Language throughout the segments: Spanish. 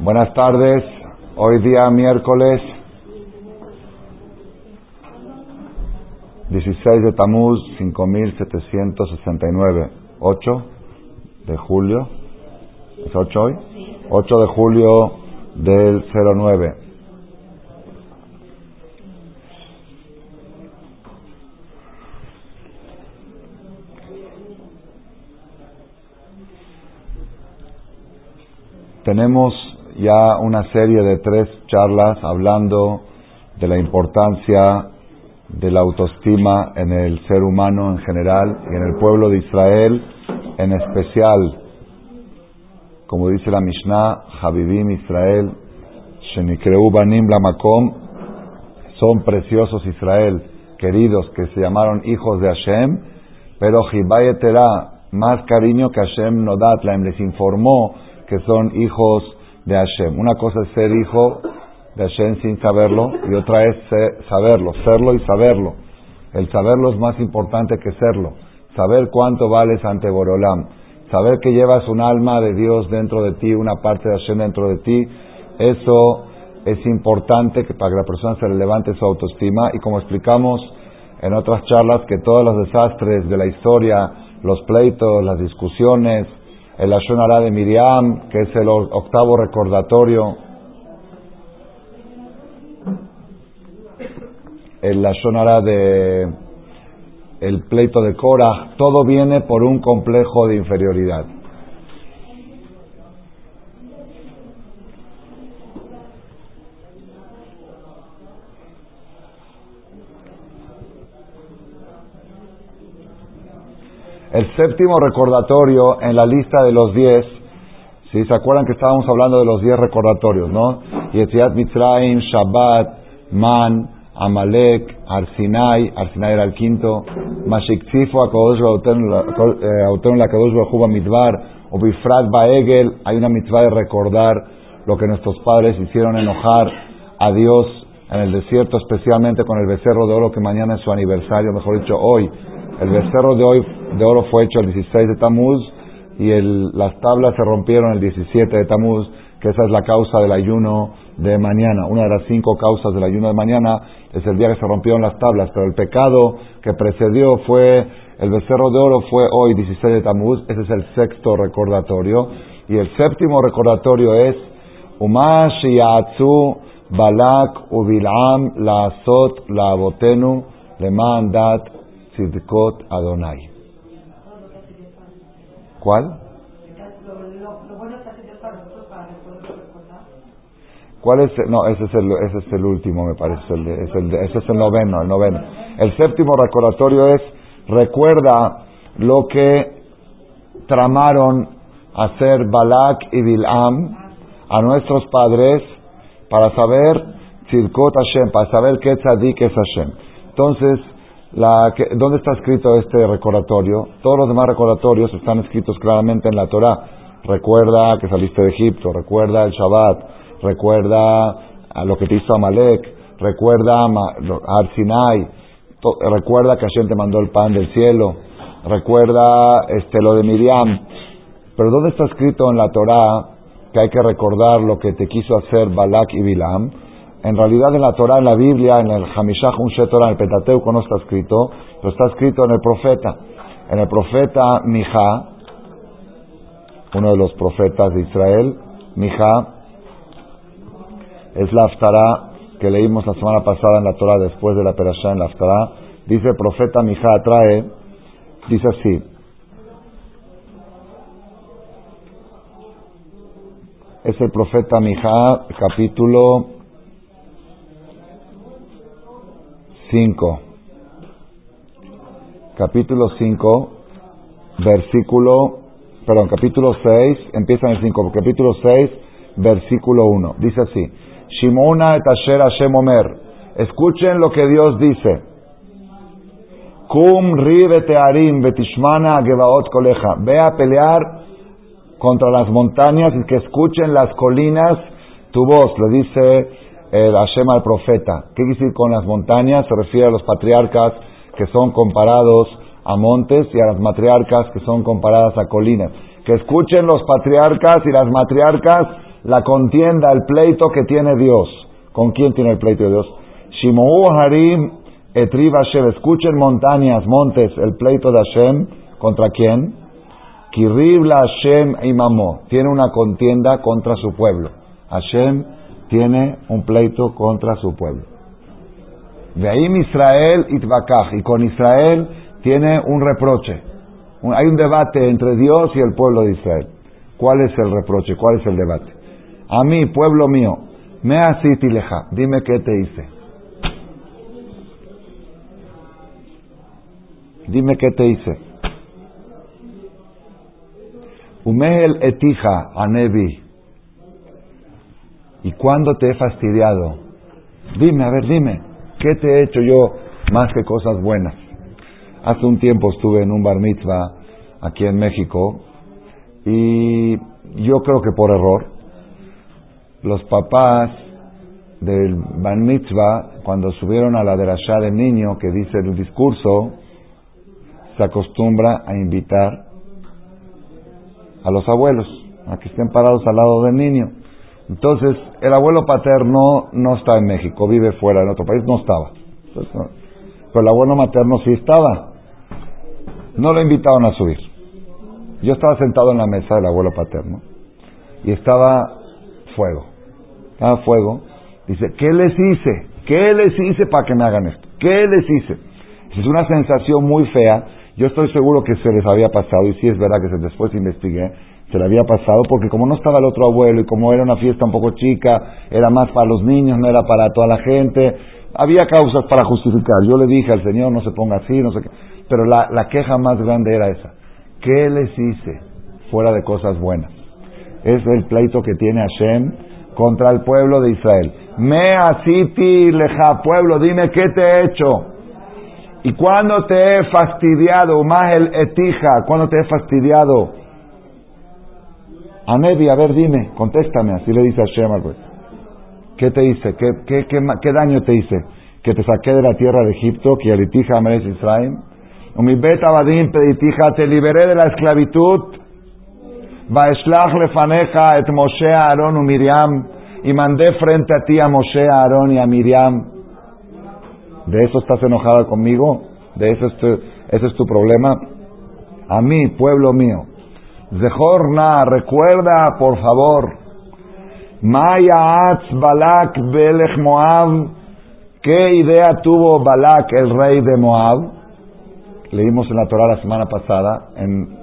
Buenas tardes, hoy día miércoles 16 de Tamuz 5769, 8 de julio, ¿es 8 hoy? 8 de julio del 09. Tenemos ya una serie de tres charlas hablando de la importancia de la autoestima en el ser humano en general y en el pueblo de Israel en especial. Como dice la Mishnah, Habibim Israel, Shenikreu Banim Lamakom, son preciosos Israel, queridos, que se llamaron hijos de Hashem, pero Hibayetera, más cariño que Hashem Nodatlaim, les informó que son hijos de Hashem. Una cosa es ser hijo de Hashem sin saberlo y otra es saberlo, serlo y saberlo. El saberlo es más importante que serlo. Saber cuánto vales ante Borolam. Saber que llevas un alma de Dios dentro de ti, una parte de Hashem dentro de ti. Eso es importante que para que la persona se le levante su autoestima. Y como explicamos en otras charlas, que todos los desastres de la historia, los pleitos, las discusiones, el Ashonara de Miriam, que es el octavo recordatorio, el Ashonara de el pleito de Cora, todo viene por un complejo de inferioridad. El séptimo recordatorio en la lista de los diez, si se acuerdan que estábamos hablando de los diez recordatorios, ¿no? Yetziat Mitzrayim, Shabbat, Man, Amalek, Arsinai, Arsinai era el quinto, Mashikzifo, Akadosh Auten la Kadosh Bajuba Midbar, o Bifrat Baegel, hay una mitzvah de recordar lo que nuestros padres hicieron enojar a Dios en el desierto, especialmente con el becerro de oro que mañana es su aniversario, mejor dicho, hoy el becerro de, hoy, de oro fue hecho el 16 de Tamuz y las tablas se rompieron el 17 de Tamuz, que esa es la causa del ayuno de mañana. Una de las cinco causas del ayuno de mañana es el día que se rompieron las tablas, pero el pecado que precedió fue, el becerro de oro fue hoy 16 de Tamuz, ese es el sexto recordatorio. Y el séptimo recordatorio es, Umash Yatsu Balak Ubilam La Asot La Abotenu Leman Dat Sidkot Adonai. ¿Cuál? ¿Cuál es? No, ese es el, ese es el último, me parece. El es el ese es el noveno, el noveno. El séptimo recordatorio es, recuerda lo que tramaron hacer Balak y Bilam a nuestros padres para saber Tzidkot Hashem, para saber qué tzadik es Hashem. Entonces, la, ¿Dónde está escrito este recordatorio? Todos los demás recordatorios están escritos claramente en la Torah. Recuerda que saliste de Egipto, recuerda el Shabbat, recuerda a lo que te hizo Amalek, recuerda a Arsinai, recuerda que Hashem te mandó el pan del cielo, recuerda este, lo de Miriam. Pero ¿dónde está escrito en la Torah que hay que recordar lo que te quiso hacer Balak y Bilam? En realidad en la Torah, en la Biblia, en el Hamishah Unshe Torah, en el Pentateuco no está escrito, pero está escrito en el profeta. En el profeta Mija, uno de los profetas de Israel, Mija, es la Aftará que leímos la semana pasada en la Torah después de la Perashá en la Aftará. Dice el profeta Mija, trae, dice así, es el profeta Mija, capítulo 5. Capítulo 5, versículo, perdón, capítulo 6, empieza en el 5, capítulo 6, versículo 1. Dice así, Shimona et Asher Hashem Omer, escuchen lo que Dios dice. Kum ri betearim betishmana gebaot koleja. Ve a pelear contra las montañas y que escuchen las colinas tu voz, le dice el Hashem al profeta. ¿Qué quiere decir con las montañas? Se refiere a los patriarcas que son comparados a montes y a las matriarcas que son comparadas a colinas. Que escuchen los patriarcas y las matriarcas la contienda, el pleito que tiene Dios. ¿Con quién tiene el pleito de Dios? Shimou Harim Etriv Hashem. Escuchen montañas, montes, el pleito de Hashem. ¿Contra quién? Kiribla Hashem Imamo. Tiene una contienda contra su pueblo. Hashem tiene un pleito contra su pueblo. Veim Israel Itbakach. Y con Israel tiene un reproche. Hay un debate entre Dios y el pueblo de Israel. ¿Cuál es el reproche? ¿Cuál es el debate? A mí, pueblo mío, me asiti leja. Dime qué te hice. Dime qué te hice. Umehel etija anebi. ¿Y cuándo te he fastidiado? Dime, a ver, dime, ¿qué te he hecho yo más que cosas buenas? Hace un tiempo estuve en un bar mitzvah aquí en México y yo creo que por error los papás del bar mitzvah cuando subieron a la derashá del niño que dice el discurso se acostumbra a invitar a los abuelos a que estén parados al lado del niño. Entonces, el abuelo paterno no está en México, vive fuera, en otro país, no estaba. pero el abuelo materno sí estaba. No lo invitaron a subir. Yo estaba sentado en la mesa del abuelo paterno y estaba fuego. Estaba fuego. Dice, ¿qué les hice? ¿Qué les hice para que me hagan esto? ¿Qué les hice? Es una sensación muy fea. Yo estoy seguro que se les había pasado, y sí es verdad que después investigué, se le había pasado, porque como no estaba el otro abuelo y como era una fiesta un poco chica, era más para los niños, no era para toda la gente, había causas para justificar. Yo le dije al Señor, no se ponga así, no sé qué. Pero la, la queja más grande era esa. ¿Qué les hice fuera de cosas buenas? Es el pleito que tiene Hashem contra el pueblo de Israel. Me asiti leja, pueblo, dime qué te he hecho. Y cuando te he fastidiado, más el etija, cuando te he fastidiado, a ver, dime, contéstame, así le dice Hashem al ¿Qué te hice? ¿Qué, daño te hice? Que te saqué de la tierra de Egipto, que elitija Ameres Israel. Mi beta badim peditija, te liberé de la esclavitud. Vaeshlach lefaneja et Moshe, Aarón y Miriam. Y mandé frente a ti a Moshe, Aarón y a Miriam. ¿De eso estás enojada conmigo? ¿De eso ese es tu problema? A mí, pueblo mío. Zehorna, recuerda, por favor Maya Balak Belech Moab. ¿Qué idea tuvo Balak, el rey de Moab? Leímos en la Torah la semana pasada, en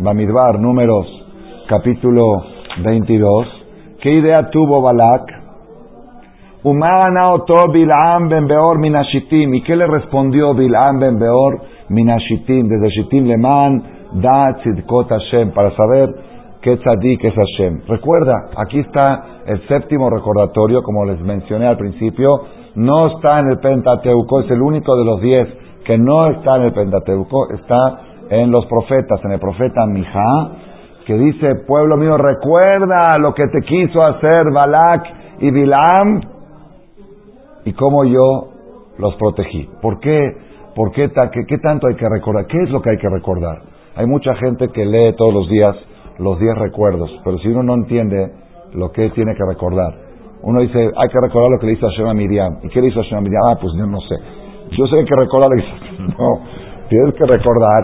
Bamidbar, números, capítulo 22. ¿Qué idea tuvo Balak? Bilam ben Beor minashitim. ¿Y qué le respondió Bilam ben Beor minashitim? Desde Shitim Leman, da tzidkot Hashem, para saber qué tzadik es Hashem. Recuerda, aquí está el séptimo recordatorio, como les mencioné al principio, no está en el Pentateuco, es el único de los diez que no está en el Pentateuco, está en los profetas, en el profeta Mijá, que dice, pueblo mío, recuerda lo que te quiso hacer Balak y Bilam y cómo yo los protegí. ¿Por qué? ¿Por qué, qué, qué tanto hay que recordar? ¿Qué es lo que hay que recordar? Hay mucha gente que lee todos los días los diez recuerdos, pero si uno no entiende lo que tiene que recordar, uno dice, hay que recordar lo que le hizo Hashem a Miriam. ¿Y qué le hizo Hashem a Miriam? Ah, pues yo no sé. Yo sé que recordar lo que No, tienes que recordar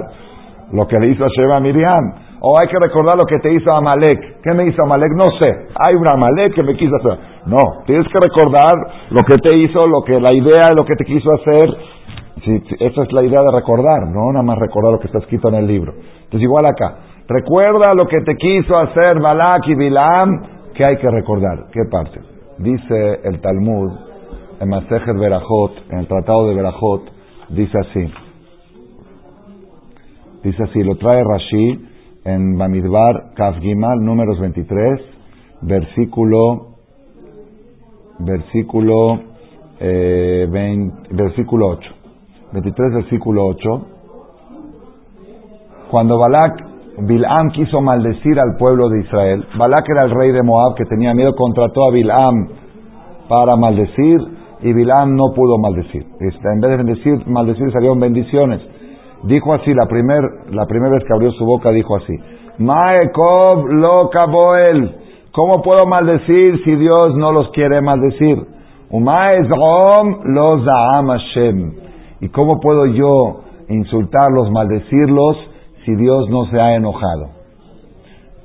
lo que le hizo Hashem a Miriam. O hay que recordar lo que te hizo Amalek. ¿Qué me hizo Amalek? No sé. Hay un Amalek que me quiso hacer. No, tienes que recordar lo que te hizo, lo que la idea de lo que te quiso hacer. Sí, esa es la idea de recordar, no nada más recordar lo que está escrito en el libro. Entonces igual acá, Recuerda lo que te quiso hacer Balak y Bilam, que hay que recordar. ¿Qué parte? Dice el Talmud, en Masejet Berajot, en el Tratado de Berajot, dice así. Dice así, lo trae Rashi en Bamidbar Kaf Gimal, números 23, versículo, versículo, eh, versículo 8. 23, versículo 8. Cuando Balak Bilam quiso maldecir al pueblo de Israel. Balak era el rey de Moab que tenía miedo, contrató a Bilam para maldecir y Bilam no pudo maldecir. Este, en vez de maldecir salieron bendiciones. Dijo así, la, primer, la primera vez que abrió su boca dijo así, Maekov lo kaboel. ¿Cómo puedo maldecir si Dios no los quiere maldecir? Umaezrom lo zaam Hashem. ¿Y cómo puedo yo insultarlos, maldecirlos, si Dios no se ha enojado?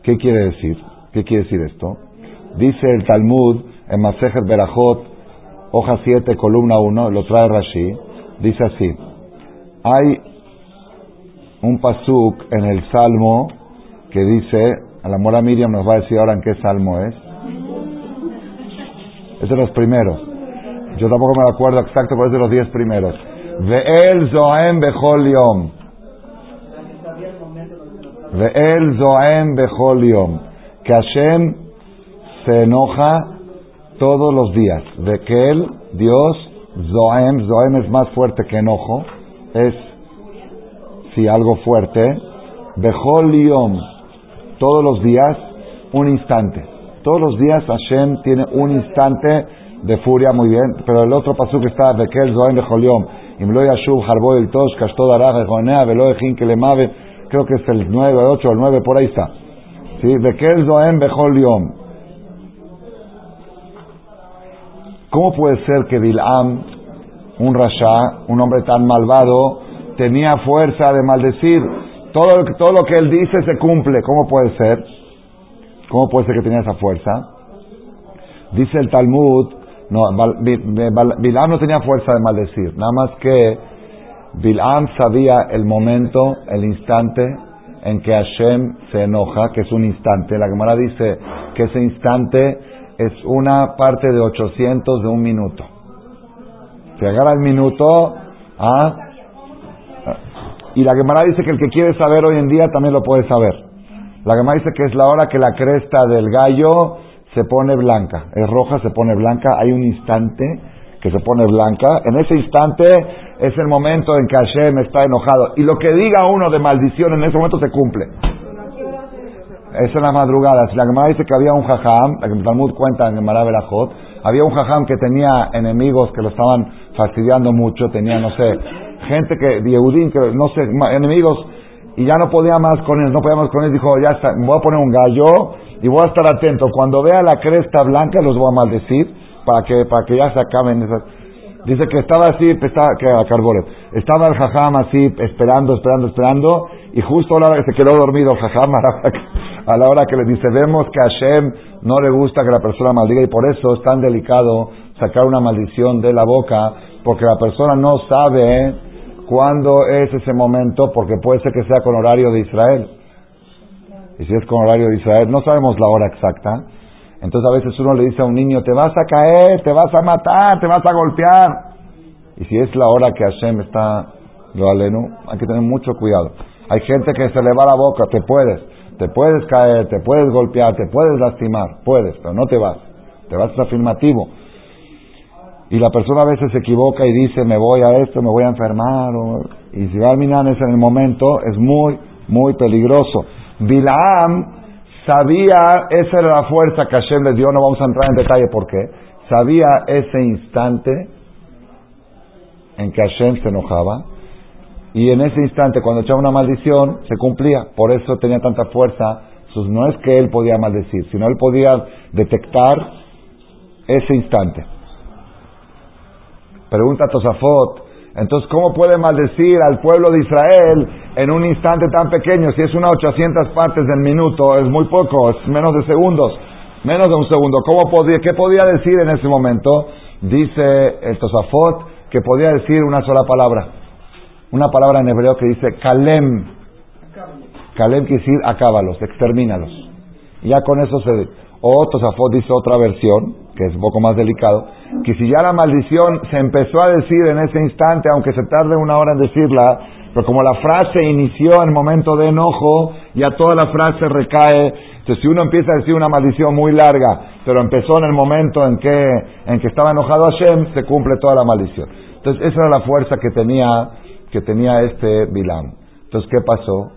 ¿Qué quiere decir? ¿Qué quiere decir esto? Dice el Talmud en Masejet Berajot, hoja 7, columna 1, lo trae Rashi, dice así, hay un pasuk en el Salmo que dice, a la mora Miriam nos va a decir ahora en qué Salmo es. Es de los primeros. Yo tampoco me acuerdo exacto, pero es de los diez primeros. Ve'el Zoem Bechol Yom. Ve'el Zoem Bechol Yom. Que Hashem se enoja todos los días. De que Él, Dios, Zoem, Zoem es más fuerte que enojo. Es si algo fuerte, Bejol Yom, todos los días, un instante. Todos los días Hashem tiene un instante de furia, muy bien, pero el otro paso que está, Bekel Zoen Bejol Yom, Creo que es el 9, 8, el 9, por ahí está. ¿Sí? Bekel Bejol Yom. ¿Cómo puede ser que Bilam, un rasha, un hombre tan malvado, tenía fuerza de maldecir. Todo, todo lo que él dice se cumple. ¿Cómo puede ser? ¿Cómo puede ser que tenía esa fuerza? Dice el Talmud, no, Bilam no tenía fuerza de maldecir, nada más que Bilam sabía el momento, el instante en que Hashem se enoja, que es un instante. La Gemara dice que ese instante es una parte de 800 de un minuto. Si agarra el minuto, ¿ah? Y la Gemara dice que el que quiere saber hoy en día también lo puede saber. La Gemara dice que es la hora que la cresta del gallo se pone blanca. Es roja, se pone blanca. Hay un instante que se pone blanca. En ese instante es el momento en que Hashem está enojado. Y lo que diga uno de maldición en ese momento se cumple. Es la madrugada. Si la Gemara dice que había un jajam, la que Talmud cuenta en Gemara Berajot, había un jajam que tenía enemigos que lo estaban fastidiando mucho, tenía, no sé, gente que, de que no sé, enemigos, y ya no podía más con él, no podía más con él, dijo, ya está, voy a poner un gallo y voy a estar atento. Cuando vea la cresta blanca los voy a maldecir para que, para que ya se acaben esas. Dice que estaba así, estaba, que a estaba el jajam así, esperando, esperando, esperando, y justo a la hora que se quedó dormido el jajam, a la hora que le dice, vemos que a Hashem no le gusta que la persona maldiga, y por eso es tan delicado sacar una maldición de la boca, porque la persona no sabe cuándo es ese momento, porque puede ser que sea con horario de Israel. Y si es con horario de Israel, no sabemos la hora exacta. Entonces a veces uno le dice a un niño, te vas a caer, te vas a matar, te vas a golpear. Y si es la hora que Hashem está, lo aleno, hay que tener mucho cuidado. Hay gente que se le va la boca, te puedes, te puedes caer, te puedes golpear, te puedes lastimar, puedes, pero no te vas. Te vas afirmativo. Y la persona a veces se equivoca y dice, me voy a esto, me voy a enfermar. y si va minan es en el momento, es muy, muy peligroso. Bilaam sabía, esa era la fuerza que Hashem le dio, no vamos a entrar en detalle por qué. Sabía ese instante en que Hashem se enojaba. Y en ese instante, cuando echaba una maldición, se cumplía. Por eso tenía tanta fuerza. no es que él podía maldecir, sino él podía detectar ese instante. Pregunta Tosafot, entonces ¿cómo puede maldecir al pueblo de Israel en un instante tan pequeño? Si es una 800 partes del minuto, es muy poco, es menos de segundos, menos de un segundo. ¿Cómo podía, ¿Qué podía decir en ese momento? Dice el Tosafot que podía decir una sola palabra, una palabra en hebreo que dice Kalem. Kalem quiere decir acábalos, extermínalos. Y ya con eso se... O Tosafot dice otra versión, que es un poco más delicado, que si ya la maldición se empezó a decir en ese instante, aunque se tarde una hora en decirla, pero como la frase inició en momento de enojo, ya toda la frase recae. Entonces, si uno empieza a decir una maldición muy larga, pero empezó en el momento en que, en que estaba enojado Hashem, se cumple toda la maldición. Entonces, esa era la fuerza que tenía, que tenía este Bilam. Entonces, ¿qué pasó?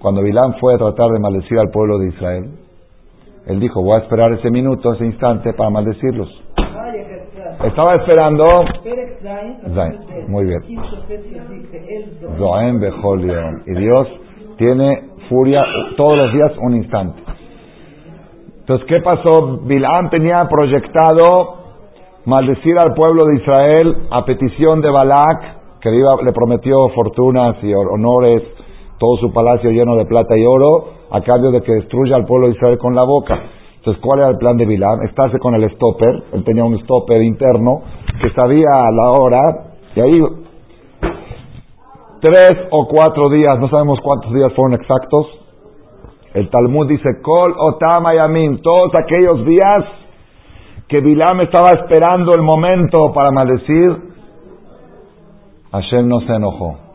Cuando Bilam fue a tratar de maldecir al pueblo de Israel, él dijo, voy a esperar ese minuto, ese instante para maldecirlos. Estaba esperando. Muy bien. Y Dios tiene furia todos los días un instante. Entonces, ¿qué pasó? Bilam tenía proyectado maldecir al pueblo de Israel a petición de Balak, que le prometió fortunas y honores, todo su palacio lleno de plata y oro, a cambio de que destruya al pueblo de Israel con la boca. Entonces, ¿cuál era el plan de Bilam? Estarse con el stopper, él tenía un stopper interno que sabía la hora, y ahí tres o cuatro días, no sabemos cuántos días fueron exactos, el Talmud dice, Kol Otama Yamin, todos aquellos días que Bilam estaba esperando el momento para maldecir, Hashem no se enojó.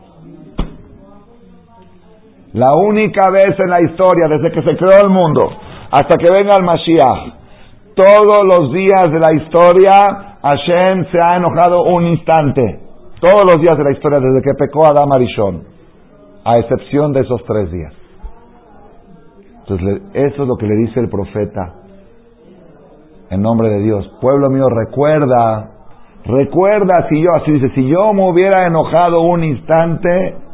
La única vez en la historia, desde que se creó el mundo, hasta que venga el Mashiach, todos los días de la historia, Hashem se ha enojado un instante. Todos los días de la historia, desde que pecó Adam Arishon, a excepción de esos tres días. Entonces, eso es lo que le dice el profeta en nombre de Dios. Pueblo mío, recuerda, recuerda si yo, así dice, si yo me hubiera enojado un instante,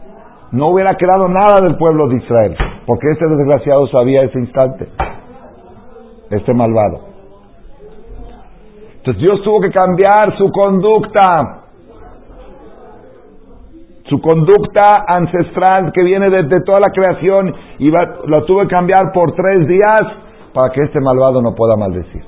no hubiera quedado nada del pueblo de Israel, porque ese desgraciado sabía ese instante, este malvado. Entonces Dios tuvo que cambiar su conducta su conducta ancestral que viene desde toda la creación y la tuve que cambiar por tres días para que este malvado no pueda maldecir.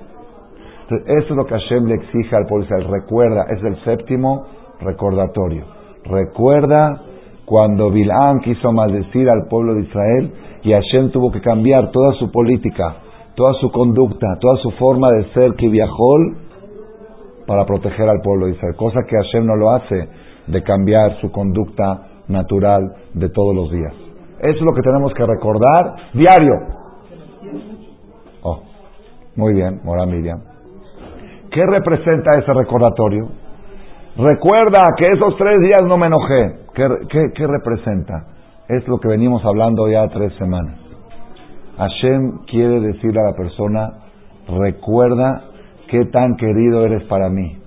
Entonces, eso es lo que Hashem le exige al pueblo Recuerda, es el séptimo recordatorio. Recuerda cuando Bilán quiso maldecir al pueblo de Israel y Hashem tuvo que cambiar toda su política, toda su conducta, toda su forma de ser que viajó para proteger al pueblo de Israel. Cosa que Hashem no lo hace de cambiar su conducta natural de todos los días. Eso es lo que tenemos que recordar diario. Oh, muy bien, Mora Miriam. ¿Qué representa ese recordatorio? Recuerda que esos tres días no me enojé. ¿Qué, qué representa? Es lo que venimos hablando ya tres semanas. Hashem quiere decirle a la persona, recuerda qué tan querido eres para mí,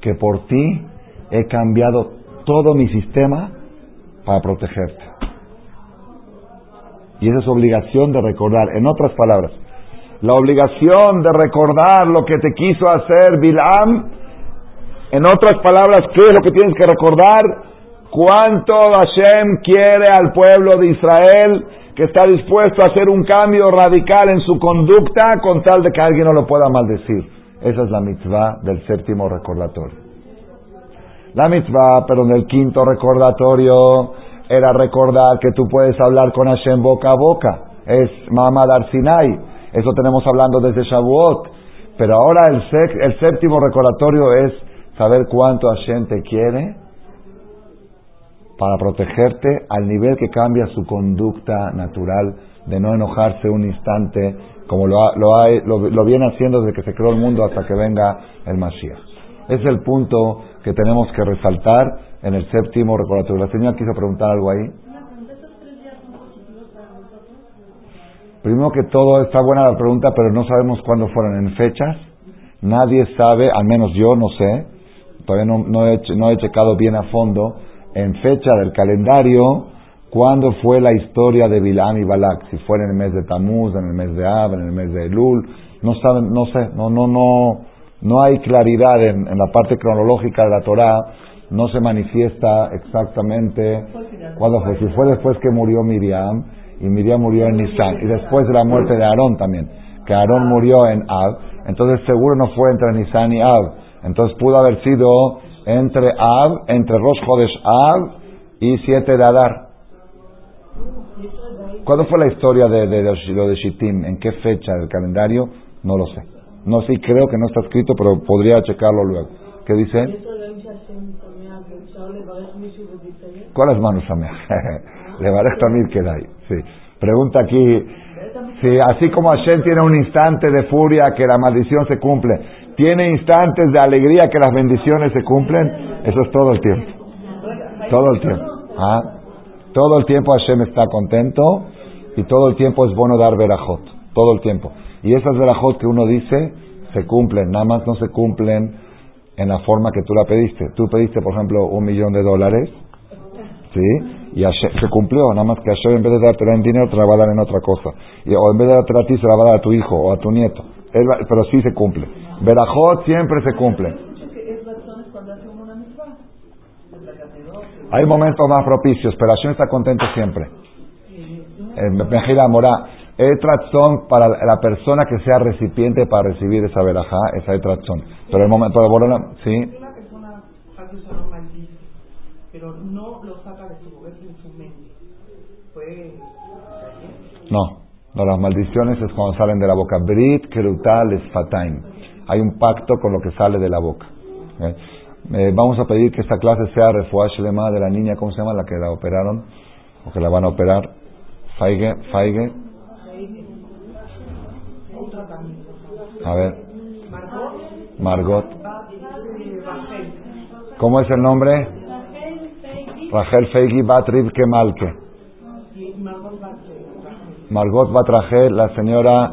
que por ti he cambiado todo mi sistema para protegerte. Y esa es obligación de recordar. En otras palabras, la obligación de recordar lo que te quiso hacer Bilam. En otras palabras, ¿qué es lo que tienes que recordar? Cuánto Hashem quiere al pueblo de Israel que está dispuesto a hacer un cambio radical en su conducta con tal de que alguien no lo pueda maldecir. Esa es la mitzvah del séptimo recordatorio. La mitzvah, pero en el quinto recordatorio, era recordar que tú puedes hablar con Hashem boca a boca. Es Mamad Sinai. Eso tenemos hablando desde Shavuot. Pero ahora el, el séptimo recordatorio es saber cuánto Hashem te quiere para protegerte al nivel que cambia su conducta natural de no enojarse un instante como lo, lo, lo viene haciendo desde que se creó el mundo hasta que venga el Mashiach. Es el punto que tenemos que resaltar en el séptimo recordatorio. La señora quiso preguntar algo ahí. Primero que todo, está buena la pregunta, pero no sabemos cuándo fueron en fechas. Nadie sabe, al menos yo no sé, todavía no, no he checado bien a fondo, en fecha del calendario, cuándo fue la historia de Bilam y Balak. Si fue en el mes de Tamuz, en el mes de Ab, en el mes de Elul. No saben, no sé, no, no, no, no hay claridad en, la parte cronológica de la Torá, no se manifiesta exactamente cuándo fue. Si fue después que murió Miriam, y Miriam murió en Nisan, y después de la muerte de Aarón también, que Aarón murió en Ab, entonces seguro no fue entre Nisan y Ab, entonces pudo haber sido entre Ab, entre Rosh Chodesh Ab y siete de Adar. ¿Cuándo fue la historia de, de, de, de? ¿En qué fecha del calendario? No lo sé. No sé, creo que no está escrito, pero podría checarlo luego. ¿Qué dice? ¿Cuál es? Le también queda ahí. Sí. Pregunta aquí, si así como Hashem tiene un instante de furia que la maldición se cumple, ¿tiene instantes de alegría que las bendiciones se cumplen? Eso es todo el tiempo. Todo el tiempo. ¿Ah? Todo el tiempo Hashem está contento y todo el tiempo es bueno dar verajot. Todo el tiempo. Y esas verajot que uno dice se cumplen, nada más no se cumplen en la forma que tú la pediste. Tú pediste, por ejemplo, un millón de dólares, ¿sí? Y se cumplió, nada más que Hashem en vez de darte en dinero te la va a dar en otra cosa. Y, o en vez de darte a ti se la va a dar a tu hijo o a tu nieto. pero sí se cumple. Verajot siempre se cumple. Hay momentos más propicios, pero Hashem está contento siempre. Mejira Morá, Etratson para la persona que sea recipiente para recibir esa verajá, esa etratson. Pero el momento de Borona, sí. Pero no lo saca de su mente. No, no, las maldiciones es cuando salen de la boca. Brit, Kerutal, Esfataim. Hay un pacto con lo que sale de la boca. ¿Eh? Eh, vamos a pedir que esta clase sea refuash lema de la niña, ¿cómo se llama? La que la operaron, o que la van a operar. Faige, Faige. A ver. Margot. ¿Cómo es el nombre? Rachel Feigi Bat Rivke Malke. Margot Bat Rachel, la señora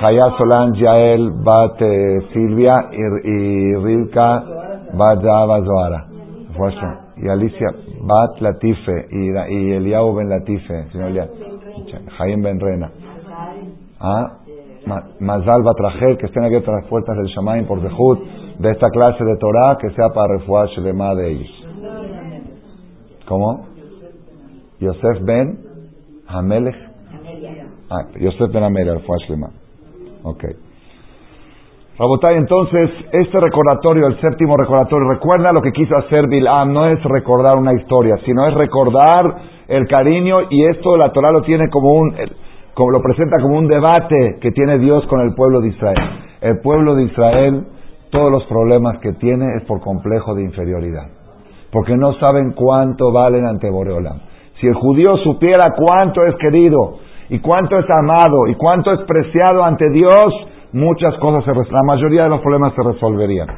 Jaya Solan Yael Bat eh, Silvia y, Rivka Bat Zahava Zoara. Y Alicia Bat Latife y, Eliau Ben Latife, señor Jaim Ben Rena. ¿Ah? Mazal Batrajel, que estén abiertas las puertas del Shamaim por Dejud, de esta clase de Torah, que sea para refuar Shelema de ellos. ¿Cómo? Yosef Ben Hamelech. Ah, Yosef Ben Hamelech, refuar Shelema. Ok. Rabotay, entonces, este recordatorio, el séptimo recordatorio, recuerda lo que quiso hacer Bilam, no es recordar una historia, sino es recordar el cariño y esto la Torah lo tiene como un, como lo presenta como un debate que tiene Dios con el pueblo de Israel. El pueblo de Israel, todos los problemas que tiene es por complejo de inferioridad, porque no saben cuánto valen ante Boreolam. Si el judío supiera cuánto es querido y cuánto es amado y cuánto es preciado ante Dios, muchas cosas, se, la mayoría de los problemas se resolverían.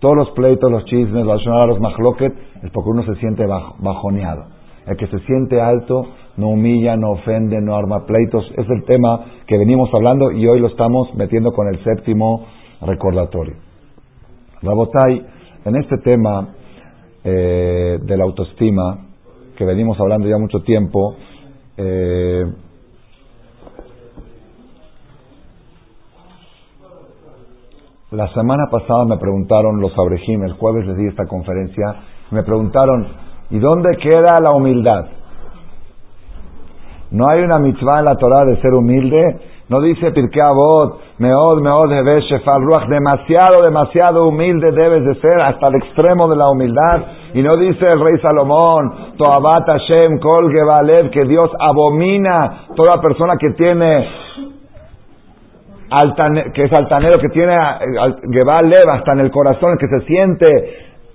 Todos los pleitos, los chismes, los los mahloket, es porque uno se siente bajoneado. El que se siente alto no humilla, no ofende, no arma pleitos. Es el tema que venimos hablando y hoy lo estamos metiendo con el séptimo recordatorio. Rabotai, en este tema eh, de la autoestima, que venimos hablando ya mucho tiempo, eh, la semana pasada me preguntaron los abrejim, el jueves les di esta conferencia, me preguntaron, ¿y dónde queda la humildad? No hay una mitzvah en la Torah de ser humilde. No dice Pirkei Avot, Meod, Meod, demasiado, demasiado humilde debes de ser hasta el extremo de la humildad. Y no dice el rey Salomón, Toabat Hashem, Kol Gevalev, que Dios abomina toda persona que tiene que es altanero, que tiene Gevalev hasta en el corazón, que se siente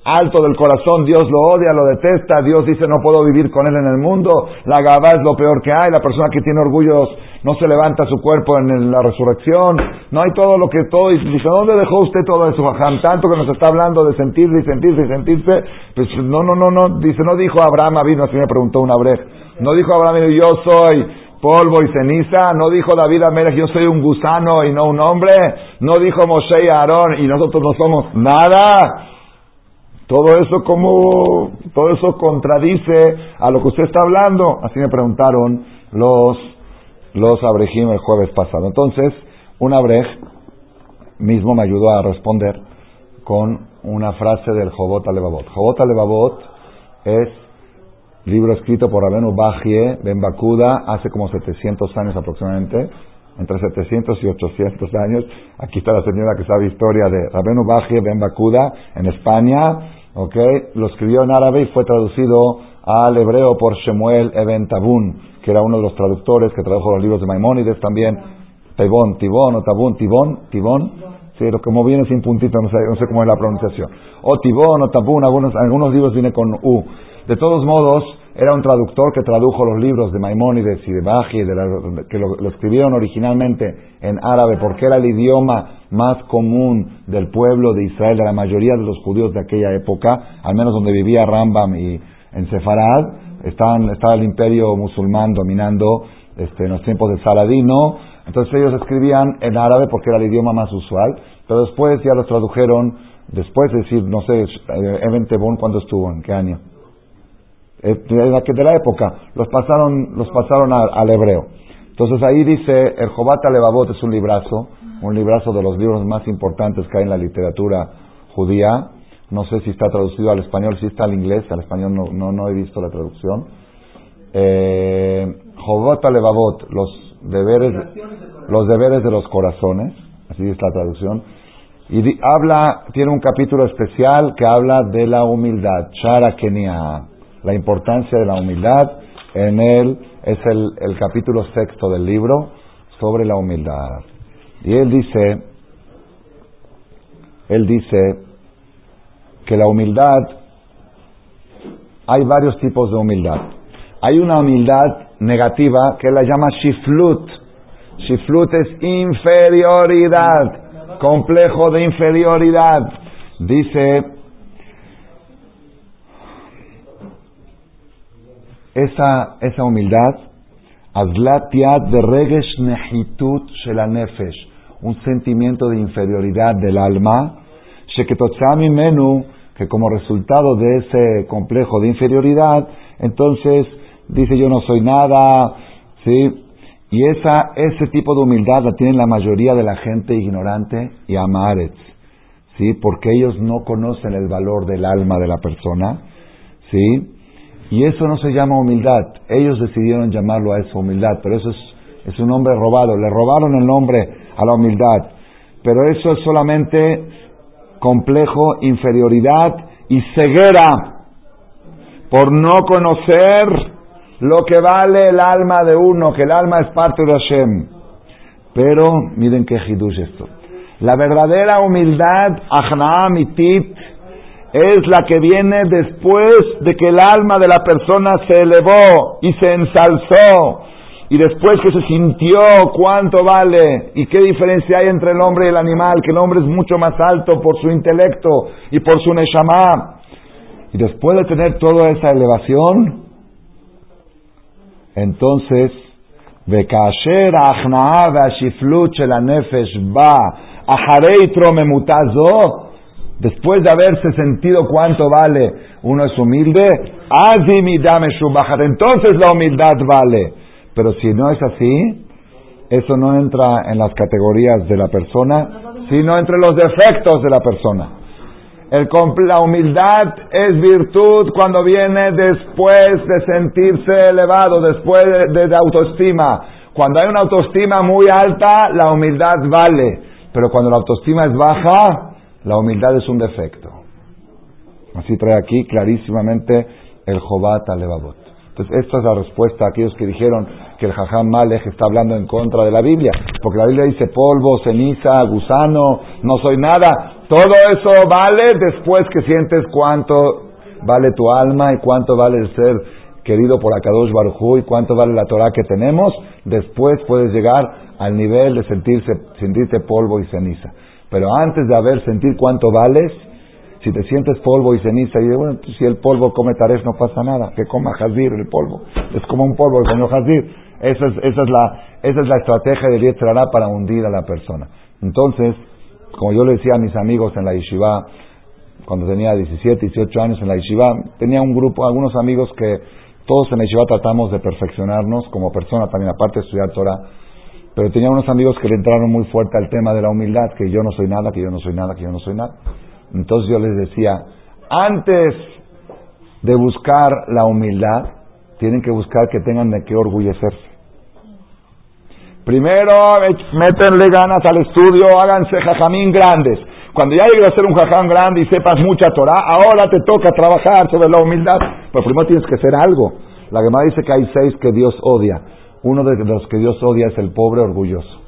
alto del corazón, Dios lo odia, lo detesta, Dios dice no puedo vivir con él en el mundo, la gabá es lo peor que hay, la persona que tiene orgullos no se levanta su cuerpo en la resurrección, no hay todo lo que todo, y dice, ¿dónde dejó usted todo eso, Jajam? Tanto que nos está hablando de sentirse y sentirse y sentirse, pues no, no, no, no, dice, no dijo Abraham, vino así me preguntó una breja, no dijo Abraham, yo soy polvo y ceniza, no dijo David Amelech, yo soy un gusano y no un hombre, no dijo Moshe y Aarón y nosotros no somos nada, todo eso como, todo eso contradice a lo que usted está hablando. Así me preguntaron los, los abrejim el jueves pasado. Entonces, un abrej mismo me ayudó a responder con una frase del Jobot Alevabot. Jobot Alevabot es libro escrito por Abenu Bajie Ben Bakuda hace como 700 años aproximadamente, entre 700 y 800 años. Aquí está la señora que sabe historia de Rabenu Bajie Ben Bakuda en España, Okay, Lo escribió en árabe y fue traducido al hebreo por Shemuel Eben Tabun, que era uno de los traductores que tradujo los libros de Maimónides también. Tibón, Tibón o Tabún, Tibón, Tibón. Sí, lo como viene sin puntito, no sé, no sé cómo es la pronunciación. O Tibón o Tabún, algunos, algunos libros viene con U. De todos modos, era un traductor que tradujo los libros de Maimónides y de Baji, de que lo, escribieron originalmente en árabe, porque era el idioma más común del pueblo de Israel, de la mayoría de los judíos de aquella época, al menos donde vivía Rambam y en Sefarad, estaban, estaba el imperio musulmán dominando este, en los tiempos de Saladino, entonces ellos escribían en árabe porque era el idioma más usual, pero después ya los tradujeron Después de decir, no sé, Eben Tebón, ¿cuándo estuvo? ¿En qué año? De la, de la época. Los pasaron, los pasaron al hebreo. Entonces ahí dice, el Jobata Levavot es un librazo, un librazo de los libros más importantes que hay en la literatura judía. No sé si está traducido al español, si está al inglés, al español no, no, no he visto la traducción. Eh, Jobata Levavot, los deberes, los deberes de los corazones, así es la traducción. Y habla, tiene un capítulo especial que habla de la humildad, Shara Kenia, la importancia de la humildad. En él es el, el capítulo sexto del libro sobre la humildad. Y él dice, él dice que la humildad, hay varios tipos de humildad. Hay una humildad negativa que la llama shiflut. Shiflut es inferioridad complejo de inferioridad. Dice, esa, esa humildad, de Regesh Nehitut un sentimiento de inferioridad del alma, Sheketotzami Menu, que como resultado de ese complejo de inferioridad, entonces dice yo no soy nada, ¿sí? Y esa, ese tipo de humildad la tiene la mayoría de la gente ignorante y amaretz, ¿sí? Porque ellos no conocen el valor del alma de la persona, ¿sí? Y eso no se llama humildad. Ellos decidieron llamarlo a eso humildad, pero eso es, es un nombre robado. Le robaron el nombre a la humildad. Pero eso es solamente complejo, inferioridad y ceguera por no conocer lo que vale el alma de uno, que el alma es parte de Hashem. Pero miren qué hidush esto. La verdadera humildad, mitit, es la que viene después de que el alma de la persona se elevó y se ensalzó y después que se sintió cuánto vale y qué diferencia hay entre el hombre y el animal, que el hombre es mucho más alto por su intelecto y por su neshama. Y después de tener toda esa elevación, entonces, וכאשר ההכנעה והשפלות של הנפש בא אחרי התרוממותה זו, después de haberse sentido cuánto vale uno es humilde, entonces la humildad vale. Pero si no es así, eso no entra en las categorías de la persona, sino entre los defectos de la persona. La humildad es virtud cuando viene después de sentirse elevado, después de, autoestima. Cuando hay una autoestima muy alta, la humildad vale. Pero cuando la autoestima es baja, la humildad es un defecto. Así trae aquí clarísimamente el Jobat Levavot. Entonces, esta es la respuesta a aquellos que dijeron que el Jajam Malek está hablando en contra de la Biblia. Porque la Biblia dice polvo, ceniza, gusano, no soy nada. Todo eso vale después que sientes cuánto vale tu alma y cuánto vale el ser querido por Akadosh Baruj y cuánto vale la Torah que tenemos. Después puedes llegar al nivel de sentirse, sentirte polvo y ceniza. Pero antes de haber sentir cuánto vales, si te sientes polvo y ceniza, y bueno, si el polvo come taref no pasa nada, que coma jazir el polvo. Es como un polvo el comió jazir. Esa es, esa es, la, esa es la estrategia de Yetzirah para hundir a la persona. Entonces, como yo le decía a mis amigos en la yeshiva, cuando tenía 17, 18 años en la yeshiva, tenía un grupo, algunos amigos que todos en la yeshiva tratamos de perfeccionarnos como persona, también aparte de estudiar Torah, pero tenía unos amigos que le entraron muy fuerte al tema de la humildad, que yo no soy nada, que yo no soy nada, que yo no soy nada. Entonces yo les decía, antes de buscar la humildad, tienen que buscar que tengan de qué orgullecerse. Primero, métenle ganas al estudio, háganse jajamín grandes. Cuando ya llegues a ser un jajam grande y sepas mucha Torah, ahora te toca trabajar sobre la humildad. Pero primero tienes que ser algo. La Gemara dice que hay seis que Dios odia. Uno de los que Dios odia es el pobre orgulloso.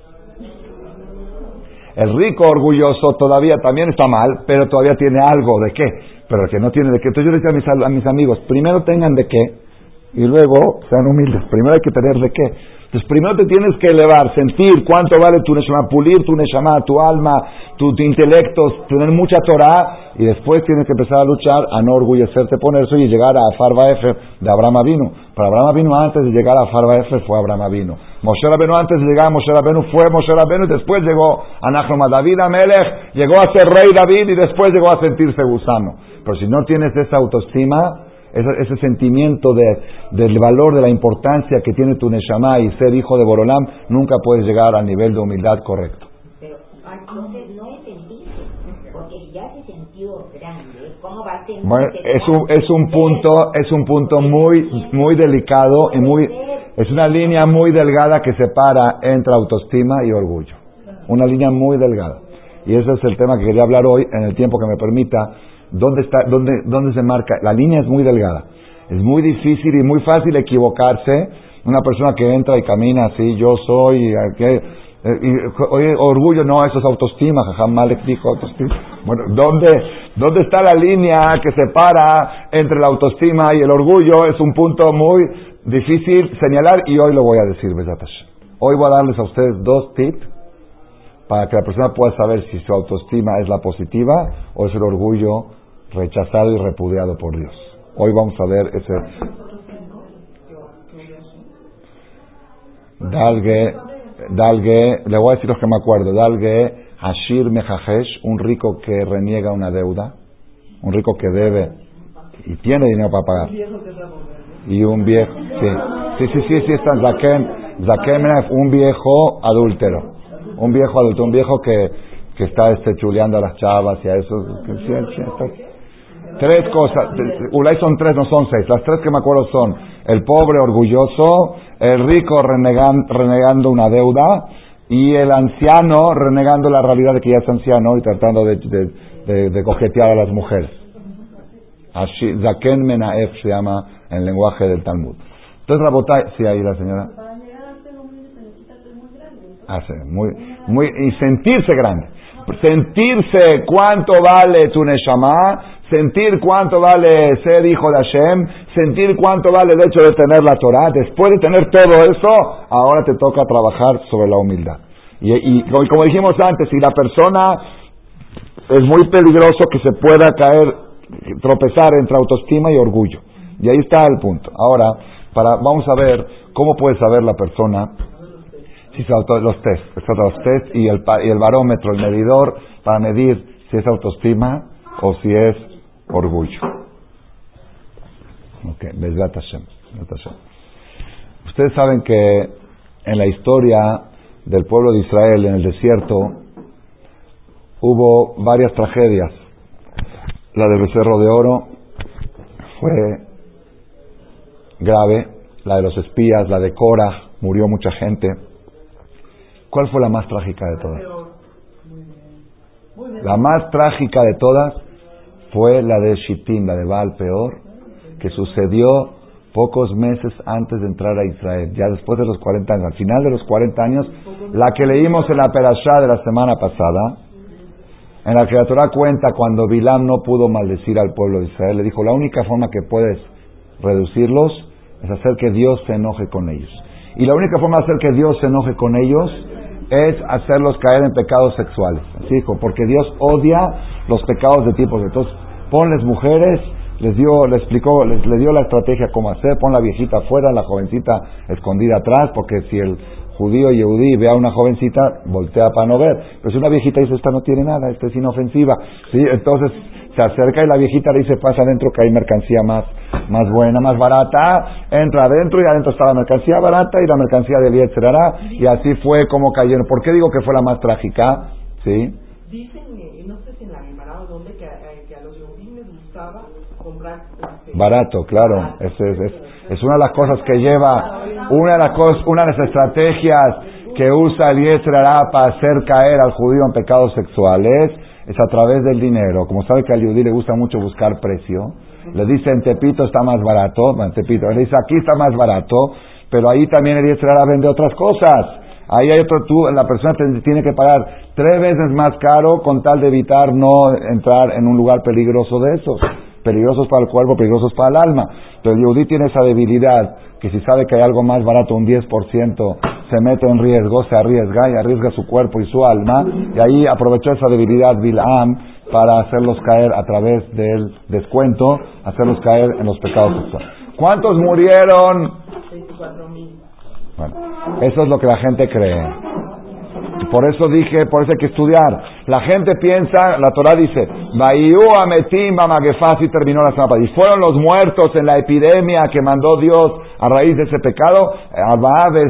El rico orgulloso todavía también está mal, pero todavía tiene algo de qué. Pero el que no tiene de qué. Entonces yo le decía a mis, a mis amigos, primero tengan de qué y luego sean humildes. Primero hay que tener de qué. Entonces primero te tienes que elevar, sentir cuánto vale tu neshama, pulir tu neshama, tu alma, tu, intelecto, tener mucha Torah y después tienes que empezar a luchar a no orgullecerte poner eso y llegar a Farba Efer de Abraham Avinu. Para Abraham Avinu antes de llegar a Farba Efer fue Abraham Avinu. Moshe Rabenu antes de llegar a Moshe Rabenu fue Moshe Rabenu y después llegó a David Amelech, llegó a ser rey David y después llegó a sentirse gusano. Pero si no tienes esa autoestima, ese, sentimiento de, del valor, de la importancia que tiene tu Neshama y ser hijo de Borolam, nunca puedes llegar al nivel de humildad correcto entonces no es porque ya se sintió Bueno, es un, es un punto, es un punto muy, muy delicado y muy, es una línea muy delgada que separa entre autoestima y orgullo. Una línea muy delgada. Y ese es el tema que quería hablar hoy en el tiempo que me permita. ¿Dónde, está, dónde, dónde se marca? La línea es muy delgada. Es muy difícil y muy fácil equivocarse. Una persona que entra y camina así, yo soy, eh, oye, orgullo, no, eso es autoestima, jamás le dijo autoestima. Bueno, ¿dónde, ¿dónde está la línea que separa entre la autoestima y el orgullo? Es un punto muy difícil señalar y hoy lo voy a decir, Hoy voy a darles a ustedes dos tips para que la persona pueda saber si su autoestima es la positiva o es el orgullo rechazado y repudiado por Dios. Hoy vamos a ver ese... Dalgue, Dalgue, le voy a decir los que me acuerdo. Dalgue, Hashir Mejajesh, un rico que reniega una deuda, un rico que debe y tiene dinero para pagar y un viejo, sí, sí, sí, sí, sí está Zakem, un viejo adúltero, un viejo adulto, un viejo que, que está este, chuleando a las chavas y a eso. Tres cosas, Ulay son tres, no son seis. Las tres que me acuerdo son el pobre orgulloso, el rico renegando una deuda y el anciano renegando la realidad de que ya es anciano y tratando de, de, de coquetear a las mujeres. Zaken Menaef se llama en lenguaje del Talmud. Entonces, Rabotay, sí, ahí la señora. Ah, sí, muy, muy, y sentirse grande. Sentirse cuánto vale tu Neshama, sentir cuánto vale ser hijo de Hashem, sentir cuánto vale el hecho de tener la Torah. Después de tener todo eso, ahora te toca trabajar sobre la humildad. Y, y como dijimos antes, si la persona es muy peligroso que se pueda caer, tropezar entre autoestima y orgullo. Y ahí está el punto. Ahora, para, vamos a ver cómo puede saber la persona si se auto, los test, los test y el, y el barómetro, el medidor para medir si es autoestima o si es orgullo. Ok, Ustedes saben que en la historia del pueblo de Israel en el desierto hubo varias tragedias. La del becerro de oro fue grave, la de los espías, la de Cora, murió mucha gente. ¿Cuál fue la más trágica de todas? La más trágica de todas fue la de Shittim, la de Baal Peor, que sucedió pocos meses antes de entrar a Israel, ya después de los 40 años, al final de los 40 años, la que leímos en la Perashá de la semana pasada, en la que la Torah cuenta cuando Bilam no pudo maldecir al pueblo de Israel, le dijo, la única forma que puedes reducirlos es hacer que Dios se enoje con ellos. Y la única forma de hacer que Dios se enoje con ellos es hacerlos caer en pecados sexuales. Así dijo, porque Dios odia los pecados de tipos. Entonces, ponles mujeres, les dio, le explicó, les, le dio la estrategia cómo hacer, pon la viejita afuera, la jovencita escondida atrás, porque si el judío y ve a una jovencita, voltea para no ver. Pero si una viejita dice, esta no tiene nada, esta es inofensiva, ¿sí? entonces se acerca y la viejita le dice, pasa adentro que hay mercancía más, más buena, más barata, entra adentro y adentro está la mercancía barata y la mercancía de Lietzerara, y así fue como cayeron. ¿Por qué digo que fue la más trágica? ¿Sí? Dicen, no sé si en la Guimara o donde, que, eh, que a los les gustaba comprar... Este, barato, claro, es, es, es, una de las cosas que lleva, una de las cosas, una de las estrategias que usa el para hacer caer al judío en pecados sexuales es a través del dinero. Como sabe que al judío le gusta mucho buscar precio, le dice en Tepito está más barato, en Tepito, le dice aquí está más barato, pero ahí también el Yetzirah vende otras cosas. Ahí hay otro, tú, la persona tiene que pagar tres veces más caro con tal de evitar no entrar en un lugar peligroso de esos. Peligrosos para el cuerpo, peligrosos para el alma. Pero el yudí tiene esa debilidad que si sabe que hay algo más barato, un 10%, se mete en riesgo, se arriesga y arriesga su cuerpo y su alma. Y ahí aprovechó esa debilidad Bilam para hacerlos caer a través del descuento, hacerlos caer en los pecados sexuales. ¿Cuántos murieron? Bueno, Eso es lo que la gente cree. Por eso dije, por eso hay que estudiar. La gente piensa, la Torah dice, y terminó la semana Y fueron los muertos en la epidemia que mandó Dios a raíz de ese pecado,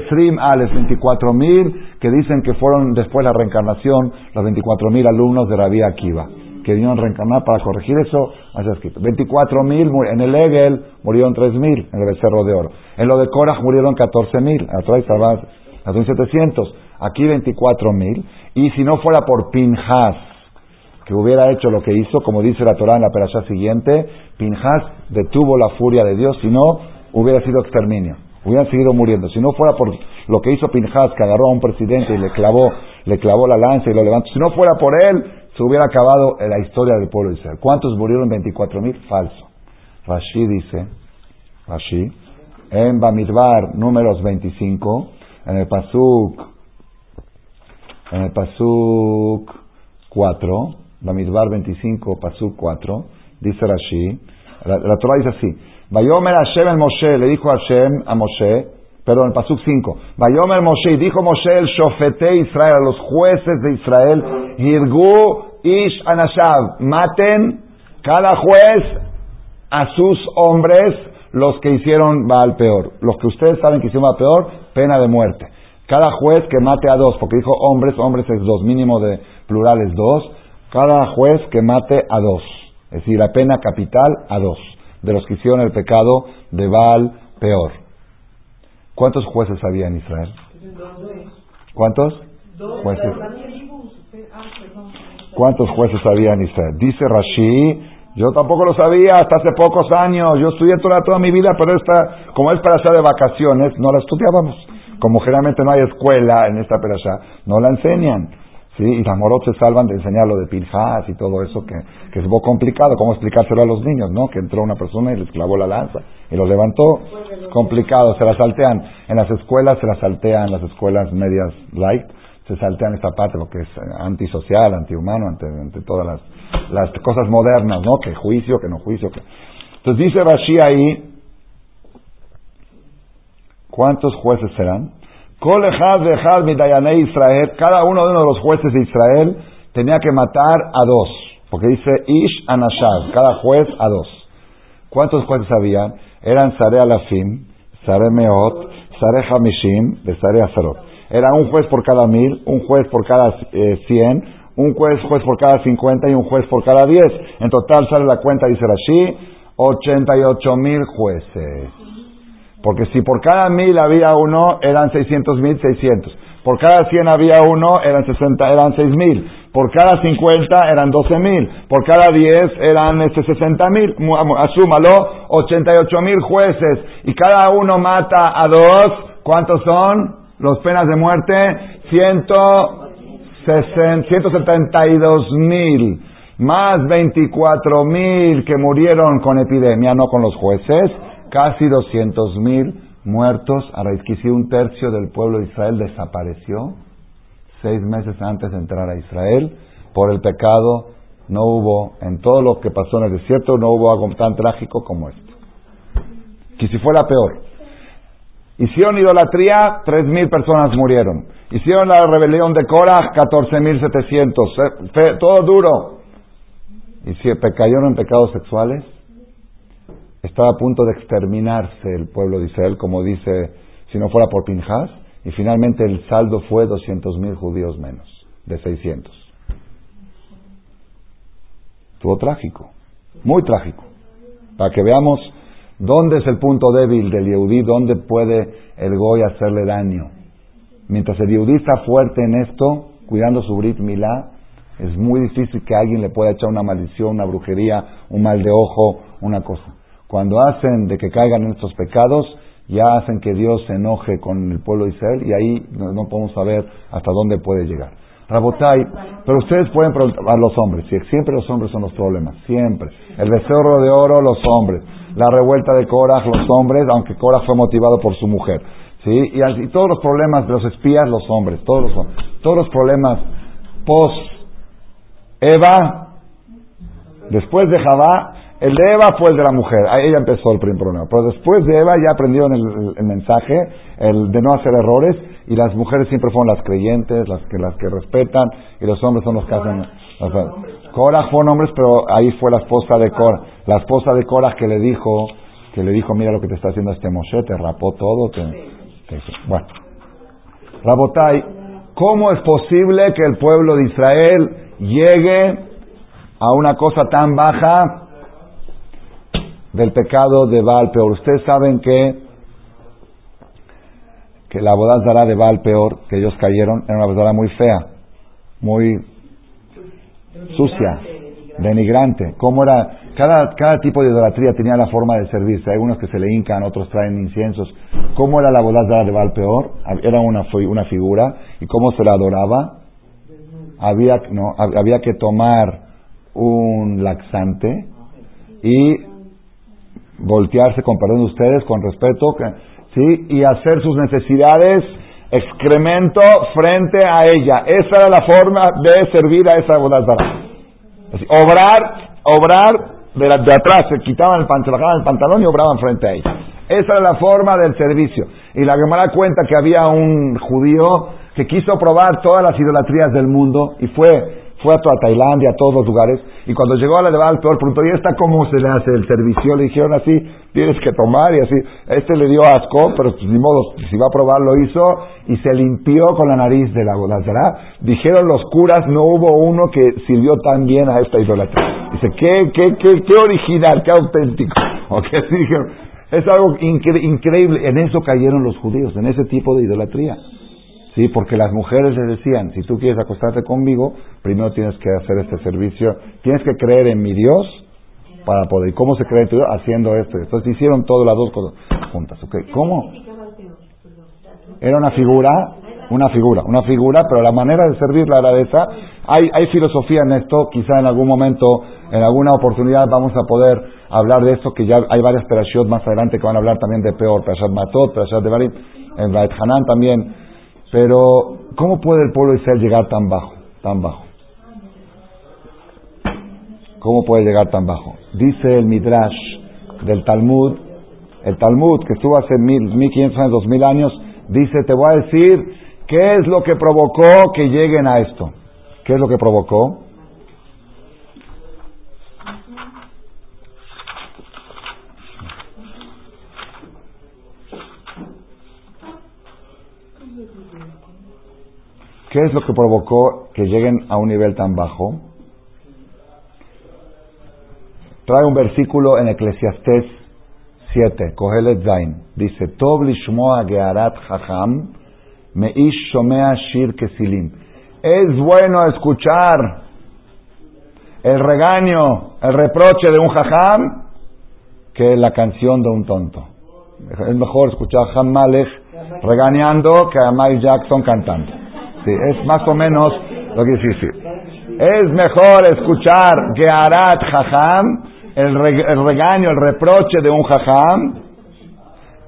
Srim Ales, 24 mil, que dicen que fueron después la reencarnación, los 24 mil alumnos de Rabí Akiva, que vinieron a reencarnar para corregir eso, así escrito. 24 mil, en el Egel murieron 3 mil, en el Becerro de Oro. En lo de Korach murieron 14 mil, a Torah a 1700 aquí 24 mil, y si no fuera por Pinhas, que hubiera hecho lo que hizo, como dice la Torah en la perashá siguiente, Pinhas detuvo la furia de Dios, si no, hubiera sido exterminio, hubieran seguido muriendo. Si no fuera por lo que hizo Pinhas, que agarró a un presidente y le clavó, le clavó la lanza y lo levantó, si no fuera por él, se hubiera acabado la historia del pueblo de Israel. ¿Cuántos murieron? 24 mil. Falso. Rashi dice, Rashi, en Bamidbar, números 25, en el Pasuk en el Pasuk 4, Bamidbar 25, Pasuk 4, dice Rashi, la, Torah dice así, Vayomer Hashem el Moshe, le dijo Hashem a Moshe, perdón, el Pasuk 5, Vayomer Moshe, dijo Moshe el Shofete Israel, a los jueces de Israel, Hirgu Ish Anashav, maten cada juez a sus hombres los que hicieron Baal peor. Los que ustedes saben que hicieron Baal peor, pena de muerte. Cada juez que mate a dos, porque dijo hombres, hombres es dos, mínimo de plurales dos. Cada juez que mate a dos. Es decir, la pena capital a dos. De los que hicieron el pecado de Baal peor. ¿Cuántos jueces había en Israel? ¿Cuántos? Jueces. ¿Cuántos jueces había en Israel? Dice Rashi, yo tampoco lo sabía hasta hace pocos años. Yo estudié toda, toda mi vida, pero esta, como es para hacer de vacaciones, no la estudiábamos como generalmente no hay escuela en esta perashá, no la enseñan. ¿sí? Y las morot se salvan de enseñar lo de Pinjas y todo eso, que, que es muy complicado. ¿Cómo explicárselo a los niños, no? Que entró una persona y les clavó la lanza y lo levantó. complicado, se la saltean. En las escuelas se la saltean, las escuelas medias light, se saltean esta parte, lo que es antisocial, antihumano, ante, ante todas las, las cosas modernas, ¿no? Que juicio, que no juicio. Que... Entonces dice Rashi ahí, ¿Cuántos jueces serán? Israel, cada uno de, los jueces de Israel tenía que matar a dos, porque dice Ish Anashad, cada juez a dos. ¿Cuántos jueces había? Eran Sare Alafim, Sare Meot, Sare Hamishim, de Sare Azarot. Era un juez por cada mil, un juez por cada eh, cien, un juez, juez por cada cincuenta y un juez por cada diez. En total sale la cuenta, dice Rashi, ochenta y ocho mil jueces. Porque si por cada mil había uno, eran seiscientos mil, seiscientos. Por cada cien había uno, eran sesenta, eran seis mil. Por cada cincuenta eran doce mil. Por cada diez eran este, sesenta mil. Asúmalo, ochenta y ocho mil jueces. Y cada uno mata a dos. ¿Cuántos son? Los penas de muerte. Ciento, ciento setenta y dos mil. Más veinticuatro mil que murieron con epidemia, no con los jueces casi 200 mil muertos a raíz que un tercio del pueblo de Israel desapareció seis meses antes de entrar a Israel por el pecado. No hubo, en todo lo que pasó en el desierto, no hubo algo tan trágico como esto. Que si fuera peor. Hicieron idolatría, tres mil personas murieron. Hicieron la rebelión de Korah, catorce mil setecientos. Eh, todo duro. Y si cayeron en pecados sexuales, estaba a punto de exterminarse el pueblo de Israel, como dice, si no fuera por Pinjas, y finalmente el saldo fue 200.000 judíos menos, de 600. Estuvo trágico, muy trágico, para que veamos dónde es el punto débil del Yehudí, dónde puede el Goy hacerle daño. Mientras el Yehudí está fuerte en esto, cuidando su Brit Milá, es muy difícil que alguien le pueda echar una maldición, una brujería, un mal de ojo, una cosa. Cuando hacen de que caigan en estos pecados, ya hacen que Dios se enoje con el pueblo de Israel y ahí no, podemos saber hasta dónde puede llegar. Rabotai, pero ustedes pueden preguntar a los hombres, si siempre los hombres son los problemas, siempre. El becerro de oro, los hombres. La revuelta de Korah, los hombres, aunque Korah fue motivado por su mujer. ¿sí? Y, todos los problemas de los espías, los hombres, todos los, todos los problemas post Eva, después de Javá, El de Eva fue el de la mujer, ahí ella empezó el primer problema. Pero después de Eva ya aprendieron el, el mensaje, el de no hacer errores, y las mujeres siempre fueron las creyentes, las que, las que respetan, y los hombres son los que hacen... Korah fue hombres, pero ahí fue la esposa de Korah. La esposa de Korah que le dijo, que le dijo, mira lo que te está haciendo este Moshe, te rapó todo. Te, bueno. Rabotai, ¿cómo es posible que el pueblo de Israel llegue a una cosa tan baja del pecado de Baal peor? Ustedes saben que que la dará de Baal peor, que ellos cayeron, era una boda muy fea, muy sucia, denigrante. ¿Cómo era? Cada, cada tipo de idolatría tenía la forma de servirse. Hay unos que se le hincan, otros traen inciensos. ¿Cómo era la boda de Baal peor? Era una, una figura. ¿Y cómo se la adoraba? Había, no, había que tomar un laxante y voltearse, con perdón de ustedes, con respeto, ¿sí? y hacer sus necesidades excremento frente a ella. Esa era la forma de servir a esa Abodazara. Obrar, obrar de, de, atrás, se quitaban el pantalón, el pantalón y obraban frente a ella. Esa era la forma del servicio. Y la Gemara cuenta que había un judío que quiso probar todas las idolatrías del mundo y fue fue a toda Tailandia, a todos los lugares, y cuando llegó a la de Baal Peor, preguntó, ¿y esta cómo se le hace el servicio? Le dijeron así, tienes que tomar, y así. Este le dio asco, pero pues, ni modo, si va a probar, lo hizo, y se limpió con la nariz de la ¿verdad? Dijeron los curas, no hubo uno que sirvió tan bien a esta idolatría. Dice, qué, qué, qué, qué original, qué auténtico. ¿O qué dijeron? Es algo increíble. En eso cayeron los judíos, en ese tipo de idolatría. Sí, porque las mujeres le decían, si tú quieres acostarte conmigo, primero tienes que hacer este servicio, tienes que creer en mi Dios para poder. ¿Y cómo se cree en tu Dios? Haciendo esto. Entonces hicieron todas las dos cosas juntas. ¿Cómo? Era una figura, una figura, una figura, pero la manera de servirla era esa. Hay, hay filosofía en esto, quizá en algún momento, en alguna oportunidad vamos a poder hablar de esto, que ya hay varias perashot más adelante que van a hablar también de peor, perashat matot, perashat de Barim, en Hanan también pero, ¿cómo puede el pueblo de Israel llegar tan bajo? Tan bajo. ¿Cómo puede llegar tan bajo? Dice el Midrash del Talmud, el Talmud que estuvo hace mil, mil quinientos años, dos mil años, dice, te voy a decir qué es lo que provocó que lleguen a esto. ¿Qué es lo que provocó? ¿Qué es lo que provocó que lleguen a un nivel tan bajo? Trae un versículo en Eclesiastés 7, Kohelet Zain. Dice, Tov gearat hacham, meish shomea shir kesilim. Es bueno escuchar el regaño, el reproche de un jajam que la canción de un tonto. Es mejor escuchar a Malek regañando que a Mike Jackson cantando es más o menos lo que dice. Es mejor escuchar Gearat Jajam, el, regaño, el reproche de un Jajam,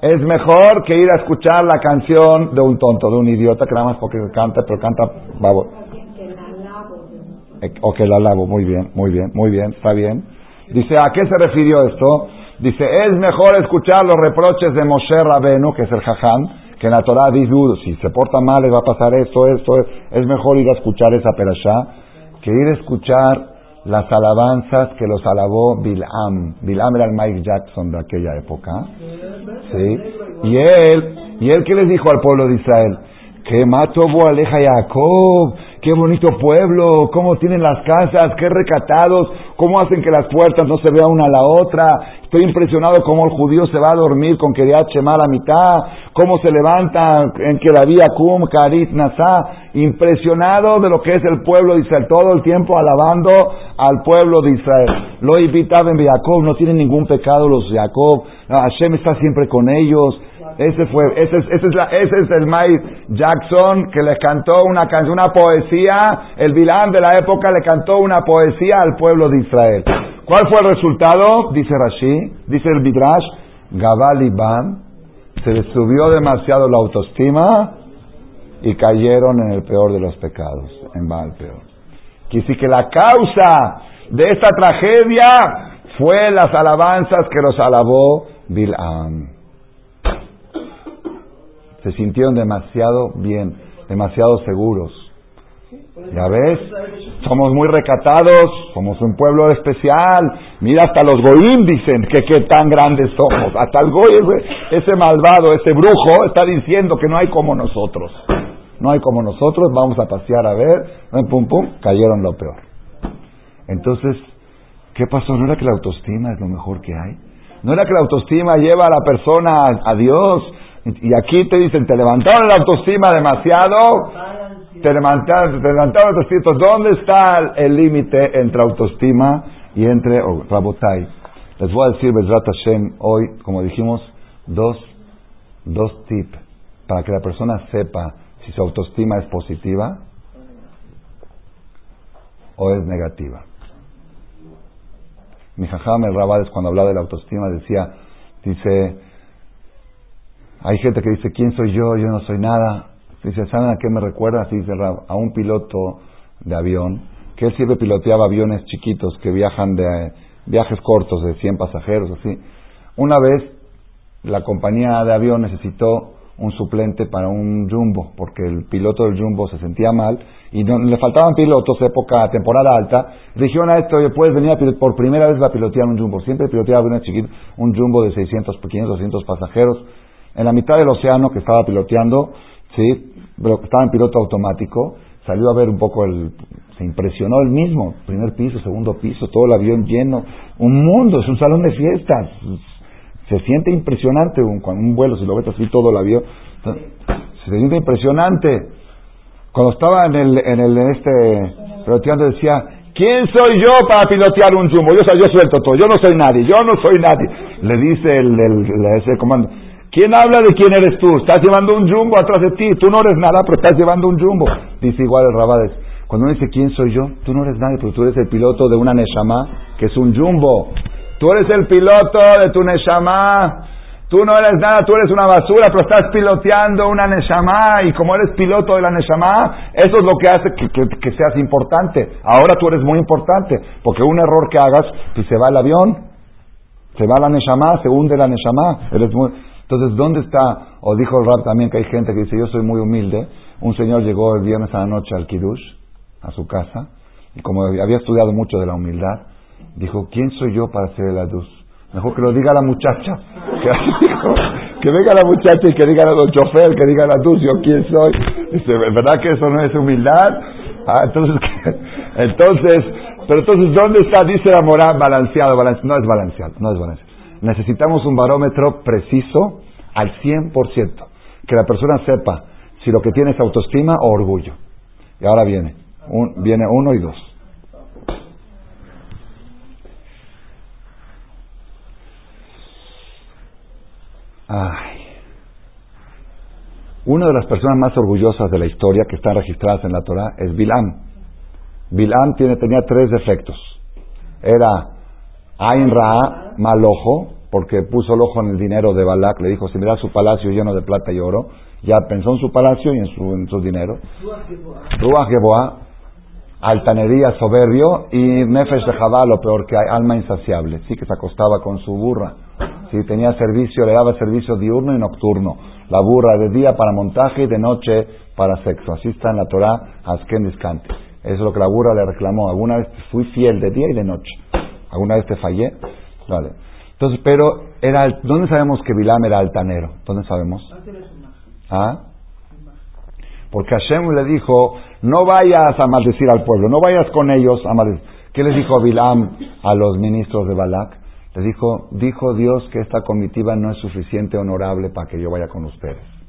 es mejor que ir a escuchar la canción de un tonto, de un idiota que nada más porque canta, pero canta babo. O que la alabo, muy bien, muy bien, muy bien, está bien. Dice, ¿a qué se refirió esto? Dice, es mejor escuchar los reproches de Moshe Rabenu, que es el Jajam, que en la Torah dice, si se porta mal le va a pasar esto, esto, es mejor ir a escuchar esa perashá que ir a escuchar las alabanzas que los alabó Bilam. Bilam era el Mike Jackson de aquella época. ¿Sí? Y él, y él ¿qué les dijo al pueblo de Israel? Que mató aleja Jacob, qué bonito pueblo, cómo tienen las casas, qué recatados, cómo hacen que las puertas no se vean una a la otra. Estoy impresionado cómo el judío se va a dormir con Keriat Shema a la mitad, cómo se levanta en que la vía Kum, Karit, Nasa. Impresionado de lo que es el pueblo de Israel, todo el tiempo alabando al pueblo de Israel. Lo invitaban en Jacob, no tienen ningún pecado los Jacob. Hashem está siempre con ellos. Ese fue, ese es, ese es, el Mike Jackson que le cantó una canción, una poesía. El Bilán de la época le cantó una poesía al pueblo de Israel. ¿Cuál fue el resultado? Dice Rashi, dice el Midrash, Gabal Ban, se les subió demasiado la autoestima y cayeron en el peor de los pecados, en Baal peor. Quiere decir que la causa de esta tragedia fue las alabanzas que los alabó Bilam. Se sintieron demasiado bien, demasiado seguros. Ya ves, somos muy recatados, somos un pueblo especial. Mira, hasta los goim dicen que qué tan grandes somos. Hasta el goy, ese malvado, ese brujo, está diciendo que no hay como nosotros. No hay como nosotros, vamos a pasear a ver. Pum, pum, cayeron lo peor. Entonces, ¿qué pasó? ¿No era que la autoestima es lo mejor que hay? ¿No era que la autoestima lleva a la persona a, Dios? Y aquí te dicen, te levantaron la autoestima demasiado te levantaron, te levantaron ¿Dónde está el límite entre autoestima y entre oh, Rabotai? Les voy a decir, Hashem, hoy, como dijimos, dos, dos tips para que la persona sepa si su autoestima es positiva o es negativa. Mi jajam el Rabades cuando hablaba de la autoestima decía, dice, hay gente que dice, ¿quién soy yo? Yo no soy nada. Dice, ¿saben a qué me recuerda? Así dice a un piloto de avión, que él siempre piloteaba aviones chiquitos que viajan de viajes cortos de 100 pasajeros, así. Una vez la compañía de avión necesitó un suplente para un jumbo, porque el piloto del jumbo se sentía mal y no, le faltaban pilotos, época, temporada alta. Dijeron a esto, puedes venir a por primera vez va a pilotear un jumbo. Siempre piloteaba aviones chiquitos, un jumbo de 600, 500, 200 pasajeros. En la mitad del océano que estaba piloteando, sí, pero estaba en piloto automático, salió a ver un poco el, se impresionó el mismo, primer piso, segundo piso, todo el avión lleno, un mundo, es un salón de fiestas, se siente impresionante un, un vuelo, si lo ves así todo el avión, se siente impresionante. Cuando estaba en el, en el, este, piloteando decía, ¿quién soy yo para pilotear un jumbo? Yo, yo suelto todo, yo no soy nadie, yo no soy nadie. Le dice el, el ese comando, ¿Quién habla de quién eres tú? Estás llevando un jumbo atrás de ti. Tú no eres nada, pero estás llevando un jumbo. Dice igual el Rabades. Cuando uno dice quién soy yo, tú no eres nadie, pero tú eres el piloto de una Neshama, que es un jumbo. Tú eres el piloto de tu Neshama. Tú no eres nada, tú eres una basura, pero estás piloteando una Neshama. Y como eres piloto de la Neshama, eso es lo que hace que, seas importante. Ahora tú eres muy importante, porque un error que hagas, pues se va el avión, se va la Neshama, se hunde la Neshama. Eres muy, entonces, ¿dónde está? O dijo el rap también que hay gente que dice, yo soy muy humilde. Un señor llegó el viernes a la noche al Kiddush, a su casa, y como había estudiado mucho de la humildad, dijo, ¿quién soy yo para hacer el adus? Mejor que lo diga la muchacha. Que, venga la muchacha y que diga al chofer, que diga la adus, yo quién soy. Dice, ¿verdad que eso no es humildad? Ah, entonces, pero entonces, ¿dónde está? Dice la moral balanceado. No es balanceado, no es balanceado. Necesitamos un barómetro preciso al 100%, que la persona sepa si lo que tiene es autoestima o orgullo. Y ahora viene, viene uno y dos. Ay. Una de las personas más orgullosas de la historia que están registradas en la Torah es Bilam. Bilam tiene, tenía tres defectos. Era Ain Ra, mal ojo, porque puso el ojo en el dinero de Balak, le dijo, si me da su palacio lleno de plata y oro, ya pensó en su palacio y en su, dinero. Ruach altanería, soberbio, y Nefesh de Jabá, lo peor que hay, alma insaciable, sí que se acostaba con su burra, sí tenía servicio, le daba servicio diurno y nocturno, la burra de día para montaje y de noche para sexo, así está en la Torah, Asken. Eso es lo que la burra le reclamó, alguna vez fui fiel de día y de noche. ¿Alguna vez te fallé? Vale. Entonces, pero, era, ¿dónde sabemos que Bilam era altanero? ¿Dónde sabemos? ¿Ah? Porque Hashem le dijo, no vayas a maldecir al pueblo, no vayas con ellos a maldecir. ¿Qué les dijo Bilam a los ministros de Balak? Le dijo, dijo Dios que esta comitiva no es suficiente honorable para que yo vaya con ustedes.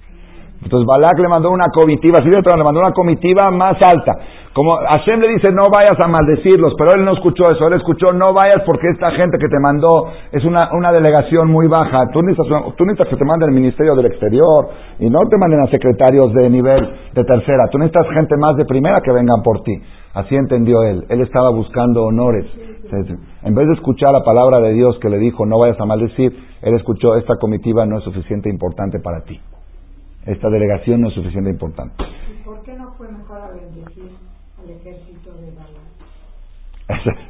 Entonces Balak le mandó una comitiva, sí, le mandó una comitiva más alta. Como Hashem le dice, no vayas a maldecirlos, pero él no escuchó eso, él escuchó, no vayas porque esta gente que te mandó es una, una delegación muy baja. Tú necesitas, tú necesitas que te manden el Ministerio del Exterior y no te manden a secretarios de nivel de tercera. Tú necesitas gente más de primera que vengan por ti. Así entendió él. Él estaba buscando honores. En vez de escuchar la palabra de Dios que le dijo, no vayas a maldecir, él escuchó, esta comitiva no es suficiente importante para ti. Esta delegación no es suficiente importante. ¿Y por qué no fue mejor a bendecir al ejército de Balak?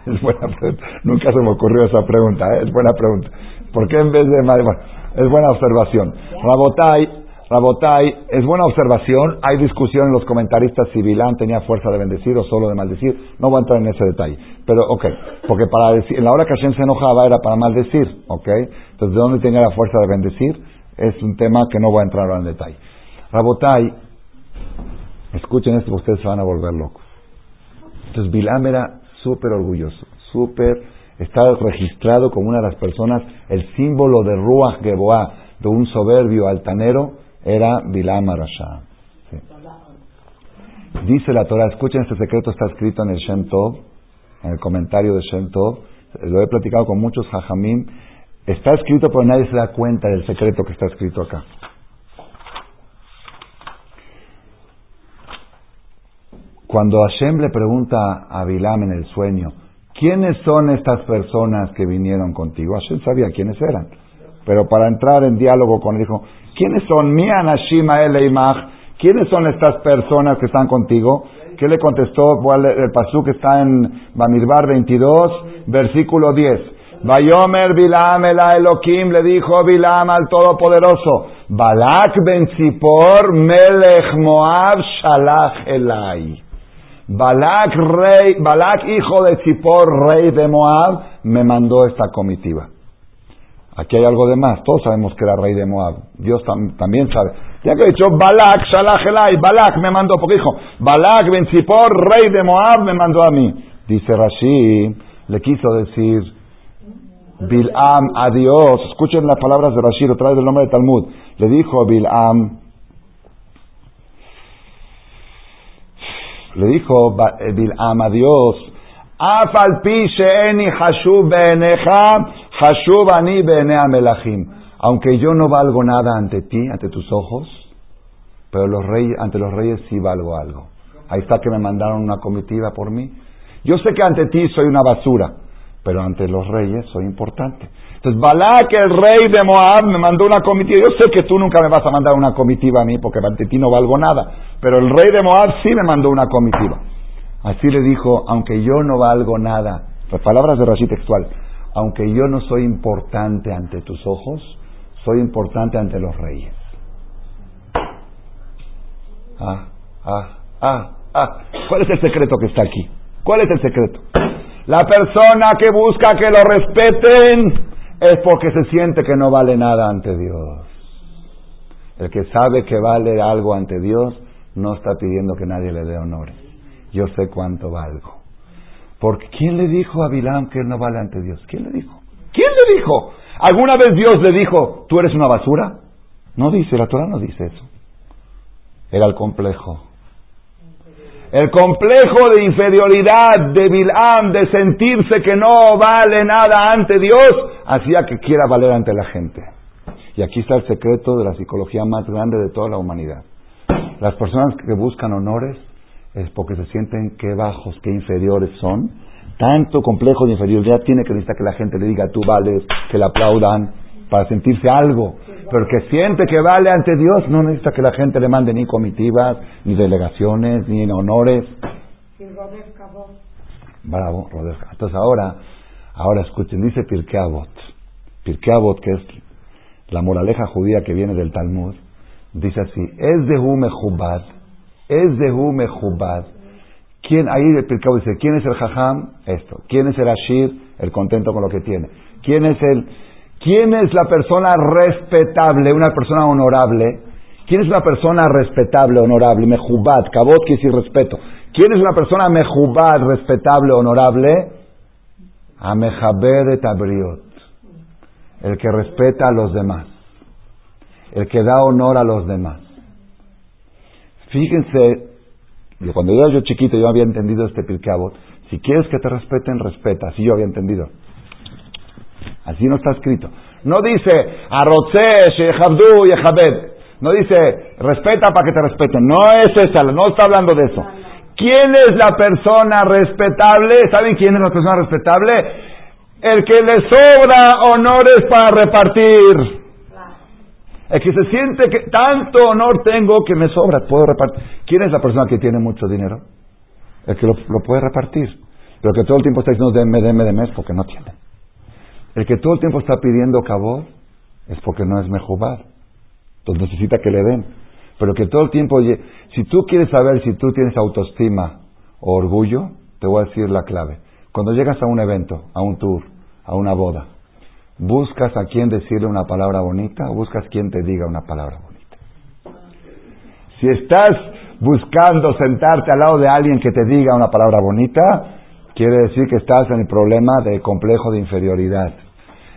es buena pregunta. Nunca se me ocurrió esa pregunta, ¿eh? es buena pregunta. ¿Por qué en vez de... Bueno, es buena observación. Rabotai, Rabotai, es buena observación. Hay discusión en los comentaristas si Bilán tenía fuerza de bendecir o solo de maldecir. No voy a entrar en ese detalle. Pero, ok, porque para decir, en la hora que Hashem se enojaba era para maldecir, ok. Entonces, ¿de dónde tenía la fuerza de bendecir? Es un tema que no voy a entrar ahora en detalle. Rabotai, escuchen esto, ustedes se van a volver locos. Entonces, Bilán era súper orgulloso, súper, está registrado como una de las personas, el símbolo de Ruach Geboah, de un soberbio altanero, era Bilam Arashá. Dice la Torah, escuchen este secreto, está escrito en el Shem Tov, en el comentario de Shem Tov, lo he platicado con muchos hajamim, está escrito pero nadie se da cuenta del secreto que está escrito acá. Cuando Hashem le pregunta a Bilam en el sueño, ¿quiénes son estas personas que vinieron contigo? Hashem sabía quiénes eran. Pero para entrar en diálogo con él dijo, ¿quiénes son mi Anashima Eleimach? ¿Quiénes son estas personas que están contigo? ¿Qué le contestó? El pasú que está en Bamidbar 22, versículo 10. Bayomer Bilam el Elohim le dijo Bilam al Todopoderoso, Balak ben Zippor melech Moab shalach elai. Balak, rey, Balak, hijo de Zippor, rey de Moab, me mandó esta comitiva. Aquí hay algo de más. Todos sabemos que era rey de Moab. Dios también sabe. Ya que he dicho Balak, Shalach Elai, Balak me mandó, porque dijo, Balak ben Zippor, rey de Moab, me mandó a mí. Dice Rashi, le quiso decir Bilam a Dios. Escuchen las palabras de Rashi, otra vez del nombre de Talmud. Le dijo Bilam, Le dijo eh, Bil'am a Dios, aunque yo no valgo nada ante ti, ante tus ojos, pero los reyes, ante los reyes sí valgo algo. Ahí está que me mandaron una comitiva por mí. Yo sé que ante ti soy una basura, pero ante los reyes soy importante. Entonces, Balak, el rey de Moab, me mandó una comitiva. Yo sé que tú nunca me vas a mandar una comitiva a mí porque ante ti no valgo nada. Pero el rey de Moab sí me mandó una comitiva. Así le dijo, aunque yo no valgo nada, palabras de Rashi textual, aunque yo no soy importante ante tus ojos, soy importante ante los reyes. Ah, ah, ah, ah. ¿Cuál es el secreto que está aquí? ¿Cuál es el secreto? La persona que busca que lo respeten es porque se siente que no vale nada ante Dios. El que sabe que vale algo ante Dios no está pidiendo que nadie le dé honores. Yo sé cuánto valgo. Porque ¿quién le dijo a Bilam que él no vale ante Dios? ¿Quién le dijo? ¿Quién le dijo? ¿Alguna vez Dios le dijo, tú eres una basura? No dice, la Torah no dice eso. Era el complejo. El complejo de inferioridad de Bilam, de sentirse que no vale nada ante Dios, hacía que quiera valer ante la gente. Y aquí está el secreto de la psicología más grande de toda la humanidad. Las personas que buscan honores es porque se sienten que bajos, que inferiores son. Tanto complejo de inferioridad tiene que necesitar que la gente le diga tú vales, que le aplaudan, para sentirse algo. Pero que siente que vale ante Dios, no necesita que la gente le mande ni comitivas, ni delegaciones, ni honores. Bravo, Entonces ahora, ahora escuchen, dice Pirkei Avot. que es la moraleja judía que viene del Talmud, dice así, es de Hume Jubad, es de Hume Jubad. ¿Quién, ahí el Pirkei dice, ¿quién es el Jajam? Esto. ¿Quién es el Ashir? El contento con lo que tiene. ¿Quién es el ¿Quién es la persona respetable, una persona honorable? ¿Quién es una persona respetable, honorable? Mejubad, cabot quiere decir respeto. ¿Quién es una persona mejubad, respetable, honorable? Abriot. El que respeta a los demás. El que da honor a los demás. Fíjense, cuando yo era yo chiquito yo había entendido este pirkeabot. Si quieres que te respeten, respeta. Así yo había entendido. Así no está escrito. No dice arroce, shechabdu, yechabed. No dice respeta para que te respeten. No es esa, no está hablando de eso. ¿Quién es la persona respetable? ¿Saben quién es la persona respetable? El que le sobra honores para repartir. El que se siente que tanto honor tengo que me sobra, puedo repartir. ¿Quién es la persona que tiene mucho dinero? El que lo puede repartir. Pero que todo el tiempo está diciendo deme, deme, deme, es porque no tiene. El que todo el tiempo está pidiendo cabot es porque no es mejubal. Entonces necesita que le den. Pero que todo el tiempo, si tú quieres saber si tú tienes autoestima o orgullo, te voy a decir la clave. Cuando llegas a un evento, a un tour, a una boda, ¿buscas a quién decirle una palabra bonita o buscas quien te diga una palabra bonita? Si estás buscando sentarte al lado de alguien que te diga una palabra bonita, quiere decir que estás en el problema de complejo de inferioridad.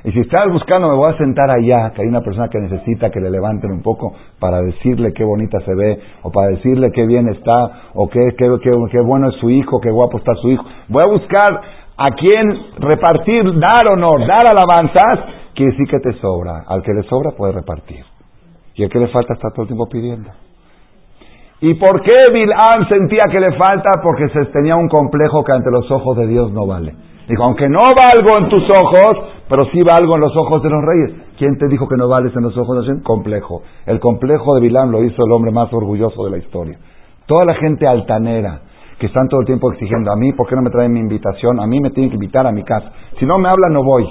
Y si estás buscando, me voy a sentar allá, que hay una persona que necesita que le levanten un poco para decirle qué bonita se ve, o para decirle qué bien está, o qué, qué, qué, bueno es su hijo, qué guapo está su hijo. Voy a buscar a quién repartir, dar honor, dar alabanzas, quiere decir que te sobra. Al que le sobra puede repartir. Y al que le falta está todo el tiempo pidiendo. ¿Y por qué Bil'am sentía que le falta? Porque se tenía un complejo que ante los ojos de Dios no vale. Dijo, aunque no valgo en tus ojos, pero sí valgo en los ojos de los reyes. ¿Quién te dijo que no vales en los ojos de Dios? Complejo. El complejo de Bil'am lo hizo el hombre más orgulloso de la historia. Toda la gente altanera, que están todo el tiempo exigiendo a mí, ¿por qué no me traen mi invitación? A mí me tienen que invitar a mi casa. Si no me hablan, no voy.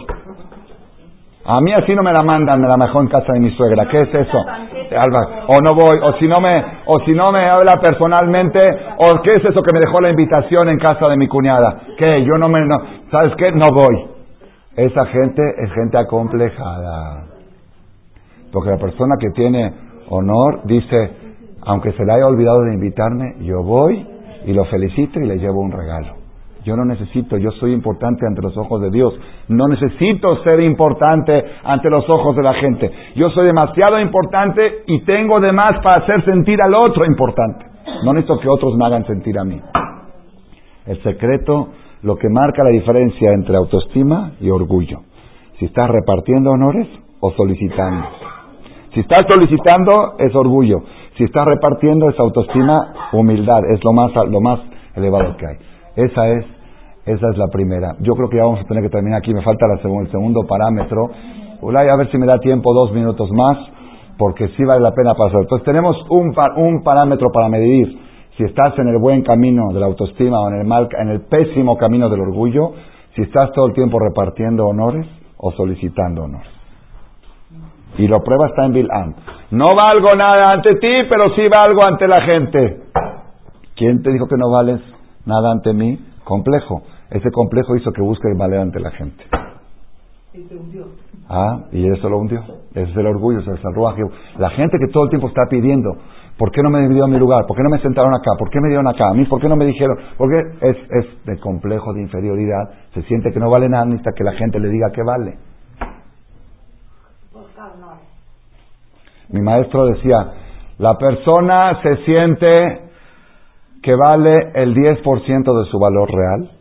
A mí así no me la mandan, me la mejor en casa de mi suegra. ¿Qué es eso? o no voy, o si no me, o si no me habla personalmente, o qué es eso que me dejó la invitación en casa de mi cuñada. ¿Qué? Yo no me, no, ¿sabes qué? No voy. Esa gente es gente acomplejada. Porque la persona que tiene honor dice, aunque se le haya olvidado de invitarme, yo voy y lo felicito y le llevo un regalo. Yo no necesito, yo soy importante ante los ojos de Dios. No necesito ser importante ante los ojos de la gente. Yo soy demasiado importante y tengo de más para hacer sentir al otro importante. No necesito que otros me hagan sentir a mí. El secreto, lo que marca la diferencia entre autoestima y orgullo. Si estás repartiendo honores o solicitando. Si estás solicitando es orgullo. Si estás repartiendo es autoestima, humildad. Es lo más, lo más elevado que hay. Esa es esa es la primera. Yo creo que ya vamos a tener que terminar aquí. Me falta la el segundo parámetro. a ver si me da tiempo dos minutos más, porque sí vale la pena pasar. Entonces tenemos un, un parámetro para medir si estás en el buen camino de la autoestima o en el, mal, en el pésimo camino del orgullo, si estás todo el tiempo repartiendo honores o solicitando honores. Y la prueba está en Bil'am. No valgo nada ante ti, pero sí valgo ante la gente. ¿Quién te dijo que no vales nada ante mí? Complejo. Ese complejo hizo que busque valer ante la gente. Y se hundió. Ah, y eso lo hundió. Ese es el orgullo, ese es el salvaje. La gente que todo el tiempo está pidiendo, ¿por qué no me dieron mi lugar? ¿Por qué no me sentaron acá? ¿Por qué me dieron acá? ¿A mí por qué no me dijeron? Porque es, es de complejo de inferioridad. Se siente que no vale nada, hasta que la gente le diga que vale. Mi maestro decía, la persona se siente que vale el 10% de su valor real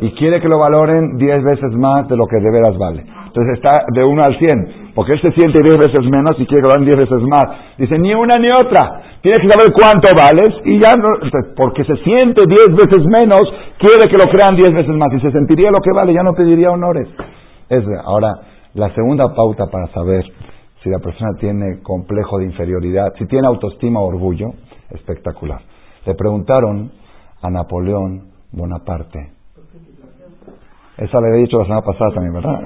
y quiere que lo valoren 10 veces más de lo que de veras vale. Entonces está de 1 al 100, porque él se siente 10 veces menos y quiere que lo valoren 10 veces más. Dice, ni una ni otra. Tienes que saber cuánto vales y ya no, porque se siente 10 veces menos, quiere que lo crean 10 veces más y se sentiría lo que vale, ya no pediría honores. Es, ahora, la segunda pauta para saber si la persona tiene complejo de inferioridad, si tiene autoestima o orgullo, espectacular. Le preguntaron a Napoleón Bonaparte, esa le había dicho la semana pasada también, ¿verdad?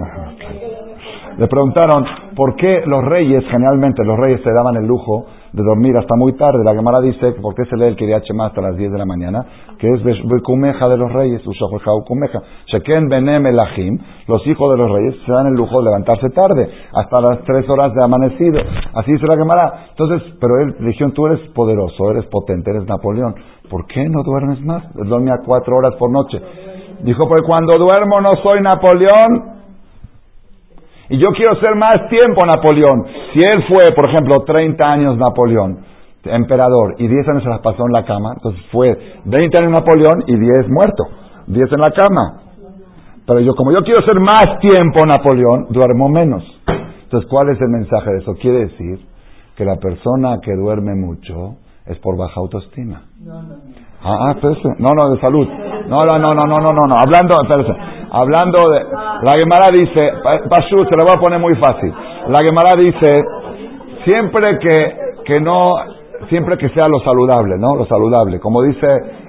Le preguntaron por qué los reyes, generalmente los reyes se daban el lujo de dormir hasta muy tarde. La Gemara dice por qué se lee el Kiriach hasta las 10 de la mañana, que es Bekumeja de los reyes, Kumeja. Sheken Benem Elahim, los hijos de los reyes se dan el lujo de levantarse tarde, hasta las 3 horas de amanecido. Así dice la Gemara. Entonces, pero él dijeron, tú eres poderoso, eres potente, eres Napoleón. ¿Por qué no duermes más? Duerme a 4 horas por noche. Dijo, pues cuando duermo no soy Napoleón. Y yo quiero ser más tiempo Napoleón. Si él fue, por ejemplo, 30 años Napoleón, emperador, y 10 años se las pasó en la cama, entonces fue 20 años Napoleón y 10 muerto, 10 en la cama. Pero yo, como yo quiero ser más tiempo Napoleón, duermo menos. Entonces, ¿cuál es el mensaje de eso? Quiere decir que la persona que duerme mucho es por baja autoestima. No, no. Ah, ah no, no, de salud. No, no, no, no, no, no, no, hablando, hablando de, la Gemara dice, Pashut, se lo voy a poner muy fácil. La Gemara dice, siempre que, que no, siempre que sea lo saludable, ¿no? Lo saludable. Como dice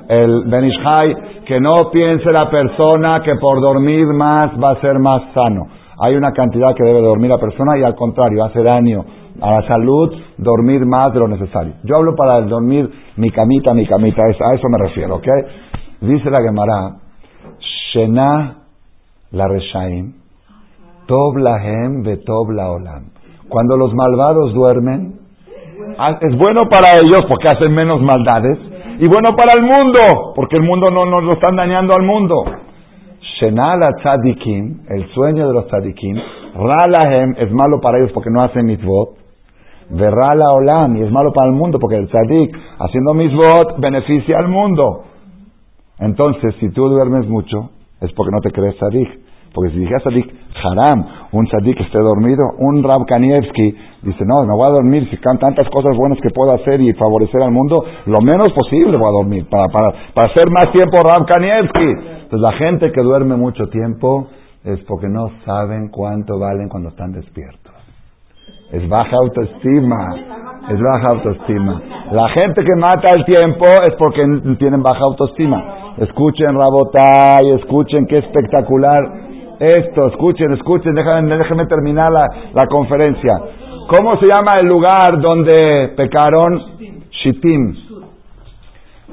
el Benishai, que no piense la persona que por dormir más va a ser más sano. Hay una cantidad que debe dormir la persona y al contrario, hace daño a la salud dormir más de lo necesario. Yo hablo para dormir mi camita, mi camita, a eso me refiero, ¿ok? Dice la Gemara, Shena la Reshaim, Tov lahem Tov olam. Cuando los malvados duermen, ah, es bueno para ellos porque hacen menos maldades y bueno para el mundo porque el mundo no nos lo están dañando al mundo. Shenala tzadikim, el sueño de los tzadikim, ralahem es malo para ellos porque no hacen mitzvot, verrala olam y es malo para el mundo porque el tzadik haciendo mitzvot beneficia al mundo. Entonces, si tú duermes mucho, es porque no te crees tzadik. Porque si dijera tzadik haram, un tzadik que esté dormido, un Rab Kanievski dice, no, no voy a dormir, si can tantas cosas buenas que puedo hacer y favorecer al mundo, lo menos posible voy a dormir, para, para, para hacer más tiempo Rab Kanievski. Entonces la gente que duerme mucho tiempo es porque no saben cuánto valen cuando están despiertos. Es baja autoestima, es baja autoestima. La gente que mata el tiempo es porque tienen baja autoestima. Escuchen Rabotay, escuchen qué espectacular esto, escuchen, escuchen, déjenme, déjenme terminar la, la, conferencia. ¿Cómo se llama el lugar donde pecaron? Shittim.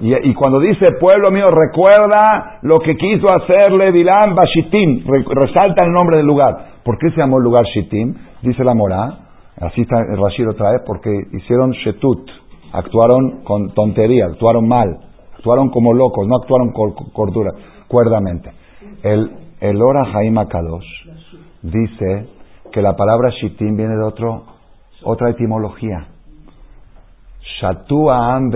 Y, cuando dice pueblo mío, recuerda lo que quiso hacerle Bilam Shittim, resalta el nombre del lugar. ¿Por qué se llamó el lugar Shittim? Dice la Morá, así está, el Rashid lo trae, porque hicieron Shetut, actuaron con tontería, actuaron mal, actuaron como locos, no actuaron con cordura, cuerdamente. El, el Ora Jaima Kadosh dice que la palabra Shittim viene de otro, otra etimología. Shatu Aam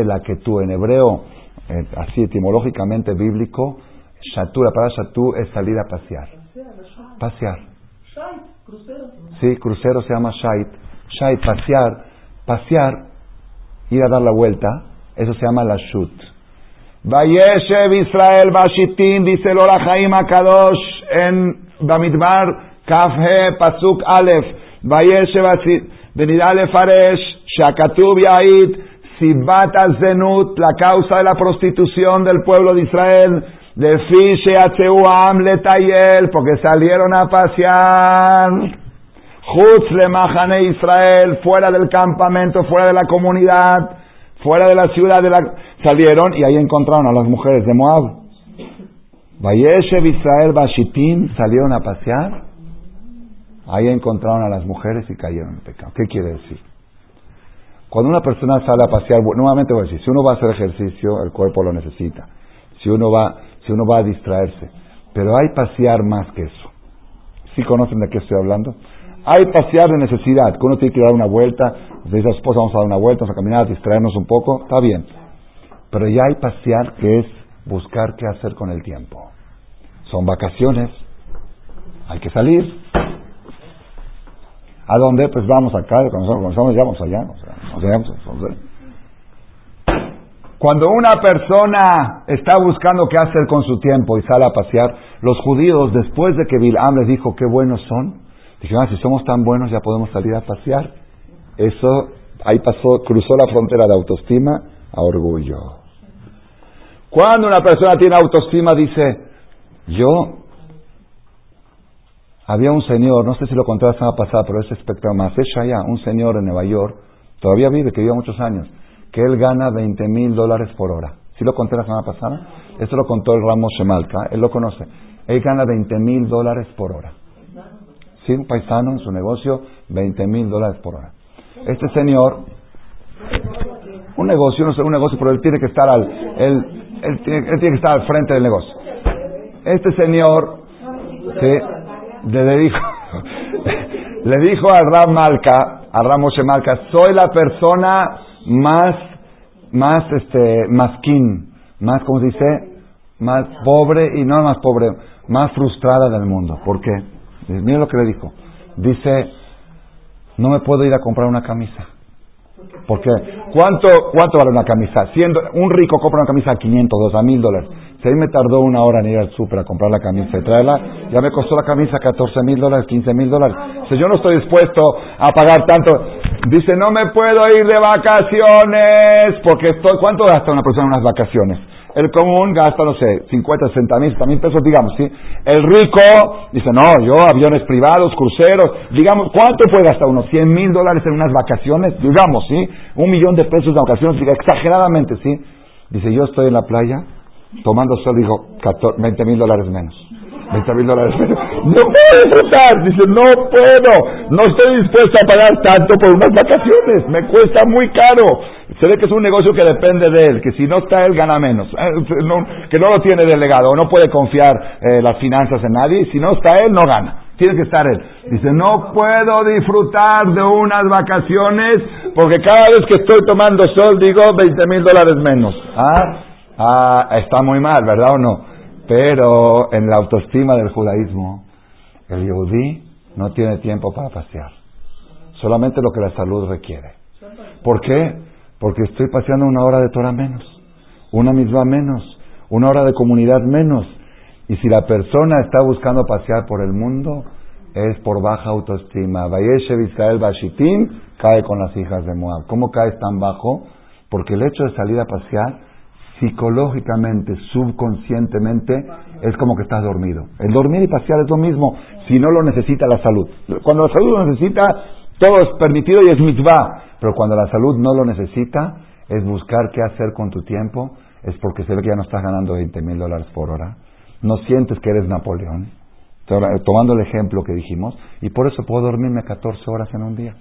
tú en hebreo, eh, así etimológicamente bíblico, Shatu, la palabra Shatu es salir a pasear. Pasear. Sí, crucero se llama Shait. Shait, pasear. Pasear, ir a dar la vuelta, eso se llama la Shut. Vayeshev Israel Bashitim, dice el Orahaim Akadosh en Bamidbar, Kafhe Pasuk Aleph. Vayeshev Venida Faresh, Shakatub Yait, Sibat Zenut, la causa de la prostitución del pueblo de Israel, de Fishe Am Letayel, porque salieron a pasear. Chutz le Mahane Israel, fuera del campamento, fuera de la comunidad fuera de la ciudad de la, salieron y ahí encontraron a las mujeres de Moab. Vayeshev Israel Bashitim salieron a pasear. Ahí encontraron a las mujeres y cayeron en pecado. ¿Qué quiere decir? Cuando una persona sale a pasear, nuevamente voy a decir, si uno va a hacer ejercicio, el cuerpo lo necesita. Si uno va, si uno va a distraerse. Pero hay pasear más que eso. ¿Sí conocen de qué estoy hablando? Hay pasear de necesidad, que uno tiene que dar una vuelta, dice a esposa, vamos a dar una vuelta, vamos a caminar, distraernos un poco, está bien. Pero ya hay pasear que es buscar qué hacer con el tiempo. Son vacaciones, hay que salir. ¿A dónde? Pues vamos acá, estamos ya vamos allá. Cuando una persona está buscando qué hacer con su tiempo y sale a pasear, los judíos, después de que Bilam les dijo qué buenos son, dijeron, ah, si somos tan buenos ya podemos salir a pasear. Eso ahí pasó, cruzó la frontera de autoestima a orgullo. Cuando una persona tiene autoestima dice, yo, había un señor, no sé si lo conté la semana pasada, pero es espectacular, más ya un señor en Nueva York, todavía vive, que vive muchos años, que él gana 20 mil dólares por hora. ¿Sí lo conté la semana pasada? Esto lo contó el Ramos Shemalka, él lo conoce. Él gana 20 mil dólares por hora. Sí, un paisano en su negocio, 20 mil dólares por hora. Este señor, un negocio, un negocio, pero él tiene que estar al, él, él, tiene, que estar al frente del negocio. Este señor, le dijo, le dijo a Ram Malka, a Ramos Malka, soy la persona más, más, este, masquín, más, ¿cómo se dice? Más pobre y no más pobre, más frustrada del mundo. ¿Por qué? Miren lo que le dijo. Dice, no me puedo ir a comprar una camisa. Porque, ¿cuánto, cuánto vale una camisa? Siendo, un rico compra una camisa a 500, 2 a 1000 dólares. Si a mí me tardó una hora en ir al súper a comprar la camisa y traerla, ya me costó la camisa 14 mil dólares, 15 mil dólares. Si yo no estoy dispuesto a pagar tanto, dice, no me puedo ir de vacaciones, porque estoy, ¿cuánto gasta una persona en unas vacaciones? El común gasta, no sé, 50, 60 mil, 60 mil pesos, digamos, ¿sí? El rico dice, no, yo aviones privados, cruceros, digamos, ¿cuánto puede gastar uno? 100 mil dólares en unas vacaciones, digamos, ¿sí? Un millón de pesos en vacaciones, diga, exageradamente, ¿sí? Dice, yo estoy en la playa, tomando sol, digo, 20 mil dólares menos. 20 mil dólares menos. No puedo disfrutar. Dice, no puedo. No estoy dispuesto a pagar tanto por unas vacaciones. Me cuesta muy caro. Se ve que es un negocio que depende de él, que si no está él gana menos, que no lo tiene delegado, no puede confiar eh, las finanzas en nadie, si no está él no gana, tiene que estar él. Dice, no puedo disfrutar de unas vacaciones porque cada vez que estoy tomando sol digo 20 mil dólares menos. ¿Ah? ah, está muy mal, ¿verdad o no? Pero en la autoestima del judaísmo, el yehudí no tiene tiempo para pasear, solamente lo que la salud requiere. ¿Por qué? Porque estoy paseando una hora de Torah menos, una misma menos, una hora de comunidad menos. Y si la persona está buscando pasear por el mundo, es por baja autoestima. Vayeshev Israel Bashitim cae con las hijas de Moab. ¿Cómo caes tan bajo? Porque el hecho de salir a pasear, psicológicamente, subconscientemente, es como que estás dormido. El dormir y pasear es lo mismo, si no lo necesita la salud. Cuando la salud lo necesita, todo es permitido y es mitzvah. Pero cuando la salud no lo necesita, es buscar qué hacer con tu tiempo, es porque se ve que ya no estás ganando 20 mil dólares por hora. No sientes que eres Napoleón, tomando el ejemplo que dijimos, y por eso puedo dormirme 14 horas en un día.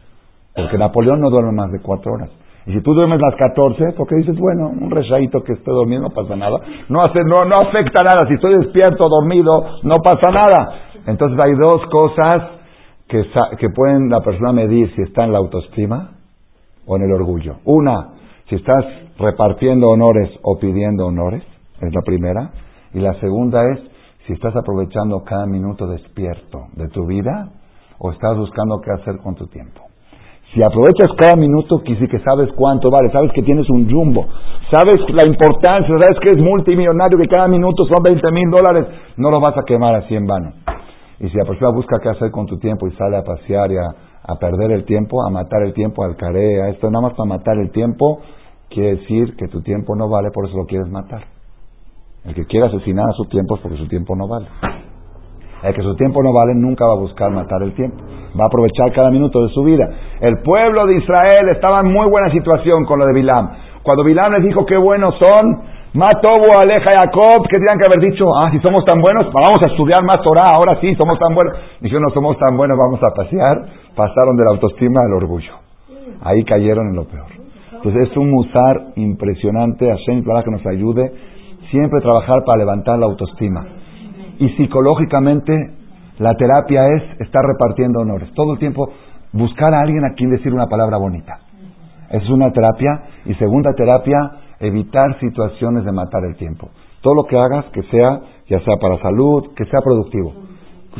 Porque Napoleón no duerme más de 4 horas. Y si tú duermes las 14, porque dices, bueno, un rechadito que esté dormido no pasa nada. No, hace, no, no afecta nada. Si estoy despierto, dormido, no pasa nada. Entonces hay dos cosas que, que pueden la persona medir si está en la autoestima o en el orgullo. Una, si estás repartiendo honores o pidiendo honores, es la primera. Y la segunda es si estás aprovechando cada minuto despierto de tu vida o estás buscando qué hacer con tu tiempo. Si aprovechas cada minuto, quisi que sabes cuánto vale, sabes que tienes un jumbo, sabes la importancia, sabes que es multimillonario, que cada minuto son 20 mil dólares, no lo vas a quemar así en vano. Y si la persona busca qué hacer con tu tiempo y sale a pasear y a a perder el tiempo, a matar el tiempo, al care, a esto nada más para matar el tiempo, quiere decir que tu tiempo no vale, por eso lo quieres matar. El que quiere asesinar a su tiempo es porque su tiempo no vale. El que su tiempo no vale nunca va a buscar matar el tiempo. Va a aprovechar cada minuto de su vida. El pueblo de Israel estaba en muy buena situación con lo de Bilam. Cuando Bilam les dijo qué buenos son, Matobo, Aleja, Jacob, que tenían que haber dicho, ah, si somos tan buenos, vamos a estudiar más Torah, ahora sí, somos tan buenos. Si no somos tan buenos, vamos a pasear. Pasaron de la autoestima al orgullo. Ahí cayeron en lo peor. Entonces es un musar impresionante, Hashem, para que nos ayude siempre trabajar para levantar la autoestima. Y psicológicamente, la terapia es estar repartiendo honores. Todo el tiempo buscar a alguien a quien decir una palabra bonita. Es una terapia. Y segunda terapia, evitar situaciones de matar el tiempo. Todo lo que hagas, que sea, ya sea para salud, que sea productivo.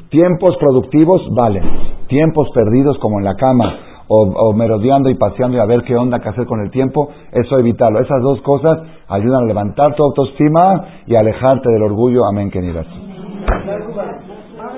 Tiempos productivos valen. Tiempos perdidos como en la cama o, merodeando y paseando y a ver qué onda que hacer con el tiempo, eso evitarlo. Esas dos cosas ayudan a levantar tu autoestima y alejarte del orgullo. Amén, queridas. Danke.